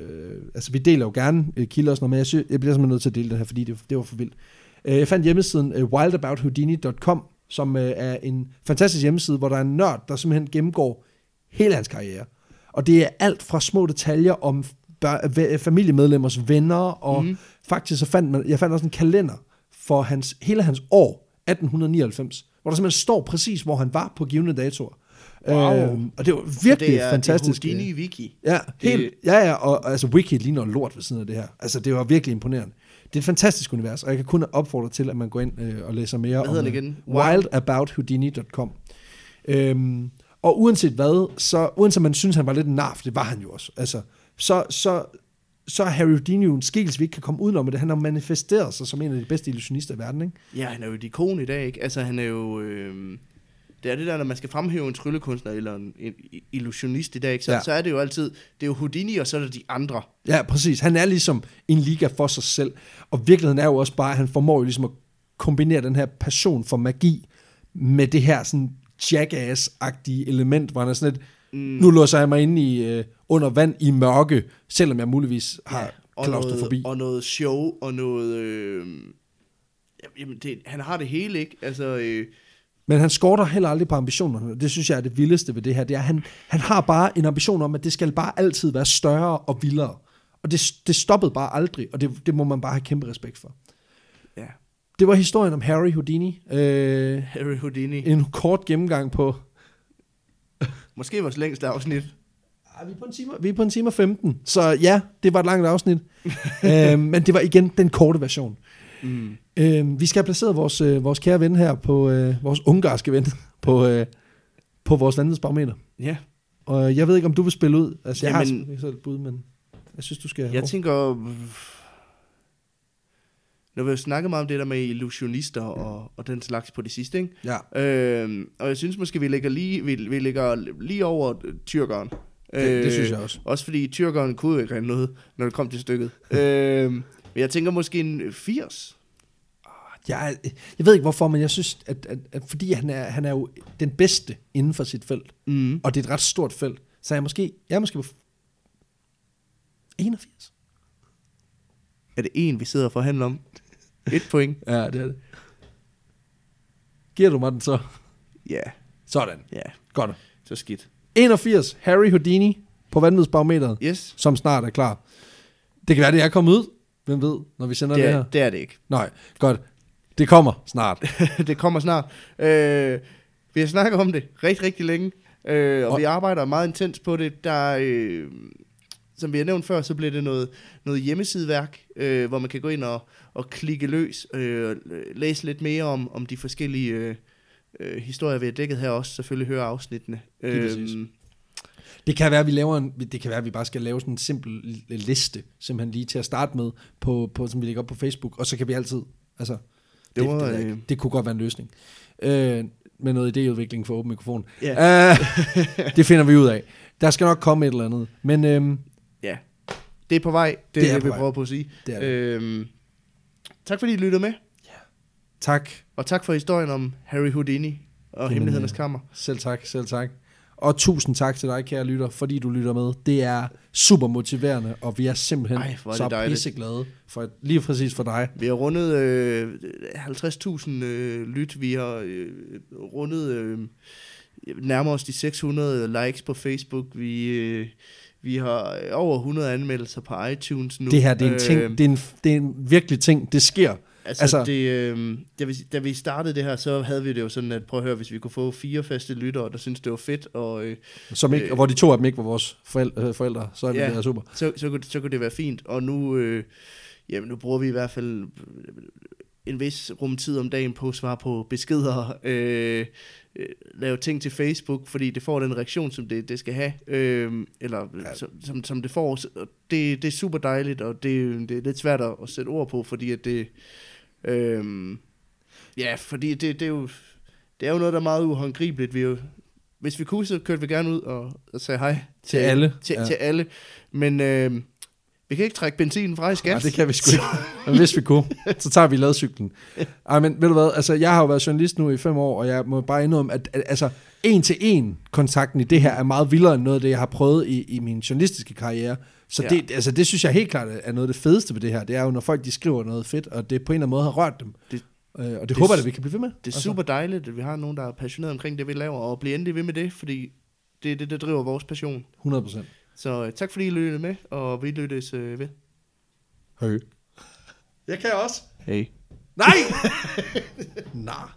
Speaker 2: altså vi deler jo gerne øh, kilder og sådan noget, men jeg, synes, jeg bliver simpelthen nødt til at dele det her, fordi det, det var for vildt. Øh, jeg fandt hjemmesiden øh, wildabouthoudini.com, som øh, er en fantastisk hjemmeside, hvor der er en nørd, der simpelthen gennemgår hele hans karriere. Og det er alt fra små detaljer om familiemedlemmers venner, og mm. faktisk så fandt man, jeg fandt også en kalender for hans, hele hans år, 1899, hvor der simpelthen står præcis, hvor han var på givende datoer.
Speaker 1: Wow.
Speaker 2: Øhm, og det var virkelig
Speaker 1: det er,
Speaker 2: fantastisk.
Speaker 1: Det er Houdini Wiki.
Speaker 2: Ja,
Speaker 1: Det-
Speaker 2: helt, ja, ja, og og altså Wiki ligner lort ved siden af det her. Altså, det var virkelig imponerende. Det er et fantastisk univers, og jeg kan kun opfordre til, at man går ind øh, og læser mere
Speaker 1: Hvad
Speaker 2: om
Speaker 1: den
Speaker 2: øh,
Speaker 1: igen?
Speaker 2: wildabouthoudini.com. Øhm, og uanset hvad, så uanset man synes, han var lidt en nar, for det var han jo også, altså, så, så, så er Harry Houdini jo en skikkelse, vi ikke kan komme udenom, det han har manifesteret sig som en af de bedste illusionister i verden, ikke?
Speaker 1: Ja, han er jo et ikon i dag, ikke? Altså, han er jo... Øh, det er det der, når man skal fremhæve en tryllekunstner eller en, en illusionist i dag, ikke? Så,
Speaker 2: Ja.
Speaker 1: ja. så er det jo altid... Det er jo Houdini, og så er der de andre.
Speaker 2: Ja, præcis. Han er ligesom en liga for sig selv. Og virkeligheden er jo også bare, at han formår jo ligesom at kombinere den her passion for magi med det her sådan jackass-agtige element, hvor han er sådan lidt, mm. nu låser jeg mig inde i, øh, under vand i mørke, selvom jeg muligvis har ja,
Speaker 1: og,
Speaker 2: klaustrofobi.
Speaker 1: noget, og noget show, og noget... Øh, jamen, det, han har det hele, ikke? Altså... Øh,
Speaker 2: Men han skorter heller aldrig på ambitionerne. Det synes jeg er det vildeste ved det her. Det er, han, han har bare en ambition om, at det skal bare altid være større og vildere. Og det, det stoppede bare aldrig, og det, det må man bare have kæmpe respekt for.
Speaker 1: ja,
Speaker 2: Det var historien om Harry Houdini. Øh,
Speaker 1: Harry Houdini.
Speaker 2: en kort gennemgang på...
Speaker 1: Måske vores længste afsnit.
Speaker 2: Ej, vi, er på en time, vi er på en time og 15, så ja, det var et langt afsnit. øh, men det var igen den korte version.
Speaker 1: Mm.
Speaker 2: Øh, vi skal have placeret vores, øh, vores kære ven her på, øh, vores ungarske ven, på, øh, på vores vanvidsbarometer.
Speaker 1: Ja,
Speaker 2: Og jeg ved ikke, om du vil spille ud. Altså, jeg
Speaker 1: Jamen-
Speaker 2: har selv et bud, men jeg synes, du skal...
Speaker 1: jeg tænker... Har vi jo snakket meget om det der med illusionister og, og den slags på det sidste, ikke?
Speaker 2: Ja,
Speaker 1: Øhm, og jeg synes måske, vi ligger lige, vi, vi ligger lige over øh, tyrkeren.
Speaker 2: det, det synes jeg også.
Speaker 1: Også fordi tyrkeren kunne jo ikke rende noget, når det kom til stykket. øhm, men jeg tænker måske en 80.
Speaker 2: Jeg, jeg ved ikke hvorfor, men jeg synes, at, at, at fordi han er, han er jo den bedste inden for sit felt,
Speaker 1: Mm.
Speaker 2: og det er et ret stort felt, så er jeg måske, jeg er måske på 81.
Speaker 1: Er det en, vi sidder og forhandler om? Et point.
Speaker 2: Ja, det er det. Giver du mig den så?
Speaker 1: Ja,
Speaker 2: Sådan.
Speaker 1: ja,
Speaker 2: Godt.
Speaker 1: så skidt.
Speaker 2: 81. Harry Houdini på vanvidsbarometeret,
Speaker 1: Yes,
Speaker 2: som snart er klar. Det kan være, det er kommet ud. Hvem ved, når vi sender
Speaker 1: det
Speaker 2: det,
Speaker 1: er,
Speaker 2: her?
Speaker 1: det er det ikke.
Speaker 2: Nej, godt. Det kommer snart.
Speaker 1: det kommer snart. Øh, vi har snakket om det rigtig, rigtig længe, øh, og,
Speaker 2: Og-
Speaker 1: og vi arbejder meget intens på det. Der, øh, som vi har nævnt før, så bliver det noget, noget hjemmesideværk, øh, hvor man kan gå ind og, og klikke løs, øh, læse lidt mere om, om de forskellige øh, øh, historier, vi har dækket her også. Selvfølgelig høre afsnittene. Øhm,
Speaker 2: Det kan være, at vi laver en, det kan være, at vi bare skal lave sådan en simpel li- liste, simpelthen lige til at starte med, på, på, som vi lægger op på Facebook, og så kan vi altid, altså, det, det,
Speaker 1: var,
Speaker 2: det, det,
Speaker 1: øh,
Speaker 2: det kunne godt være en løsning. Øh, med noget idéudvikling for åben mikrofon.
Speaker 1: Ja.
Speaker 2: Øh, det finder vi ud af. Der skal nok komme et eller andet. Men øhm,
Speaker 1: ja, det er på vej. Det,
Speaker 2: Det er
Speaker 1: det, vi prøver på at sige.
Speaker 2: det er det.
Speaker 1: Øhm, tak fordi I lyttede med,
Speaker 2: tak.
Speaker 1: og tak for historien om Harry Houdini og
Speaker 2: Jamen,
Speaker 1: Hemmelighedernes Kammer.
Speaker 2: Selv tak, selv tak. Og tusind tak til dig, kære lytter, fordi du lytter med. Det er super motiverende, og vi er simpelthen
Speaker 1: Ej, er
Speaker 2: så pisseglade for, lige præcis for dig.
Speaker 1: Vi har rundet øh, 50.000 øh, lyt. Vi har øh, rundet øh, nærmer os de 600 likes på Facebook. Vi, øh, vi har over 100 anmeldelser på iTunes nu.
Speaker 2: Det her, det er en ting,
Speaker 1: Øh,
Speaker 2: det er en, det er en virkelig ting, det sker.
Speaker 1: Altså,
Speaker 2: Altså-
Speaker 1: det, øh, da, vi, da vi startede det her, så havde vi det jo sådan, at prøv at høre, hvis vi kunne få fire faste lyttere, der synes det var fedt, og øh,
Speaker 2: Som ikke,
Speaker 1: Øh.
Speaker 2: og hvor de to af dem ikke var vores forældre, øh, forældre så er det
Speaker 1: Ja.
Speaker 2: ja. super.
Speaker 1: så, så, kunne, så kunne det være fint. Og nu, øh, jamen, nu bruger vi i hvert fald en vis rumtid om dagen på at svare på beskeder, øh, øh, lave ting til Facebook, fordi det får den reaktion, som det, det skal have, øh, eller
Speaker 2: Ja.
Speaker 1: som, som, som det får. Det, det er super dejligt, og det, det er lidt svært at, sætte ord på, fordi at det... Øh, ja, fordi det, det er jo... Det er jo noget, der er meget uhåndgribeligt. Vi jo, hvis vi kunne, så kørte vi gerne ud og, og sagde hej
Speaker 2: Til alle.
Speaker 1: Til, ja. til alle. Men øh, vi kan ikke trække benzinen fra i skat.
Speaker 2: Nej, det kan vi sgu ikke. Men hvis vi kunne, så tager vi ladcyklen. Ej, men ved du hvad, altså jeg har jo været journalist nu i fem år, og jeg må bare indrømme, at, at altså en til en kontakten i det her er meget vildere end noget af det, jeg har prøvet i, i min journalistiske karriere. Så
Speaker 1: Ja.
Speaker 2: det, altså, det synes jeg helt klart er noget af det fedeste ved det her. Det er jo, når folk de skriver noget fedt, og det på en eller anden måde har rørt dem.
Speaker 1: Det-
Speaker 2: øh, og det,
Speaker 1: det
Speaker 2: håber
Speaker 1: er
Speaker 2: jeg, at vi kan blive ved med.
Speaker 1: Det er super dejligt, at vi har nogen, der er passioneret omkring det, vi laver, og bliver endelig ved med det, fordi det er det, der driver vores passion.
Speaker 2: 100 procent.
Speaker 1: Så øh, tak fordi I lyttede med, og vi lyttes øh, ved.
Speaker 2: Høj. Jeg kan også.
Speaker 1: Hej.
Speaker 2: Nej! Nej.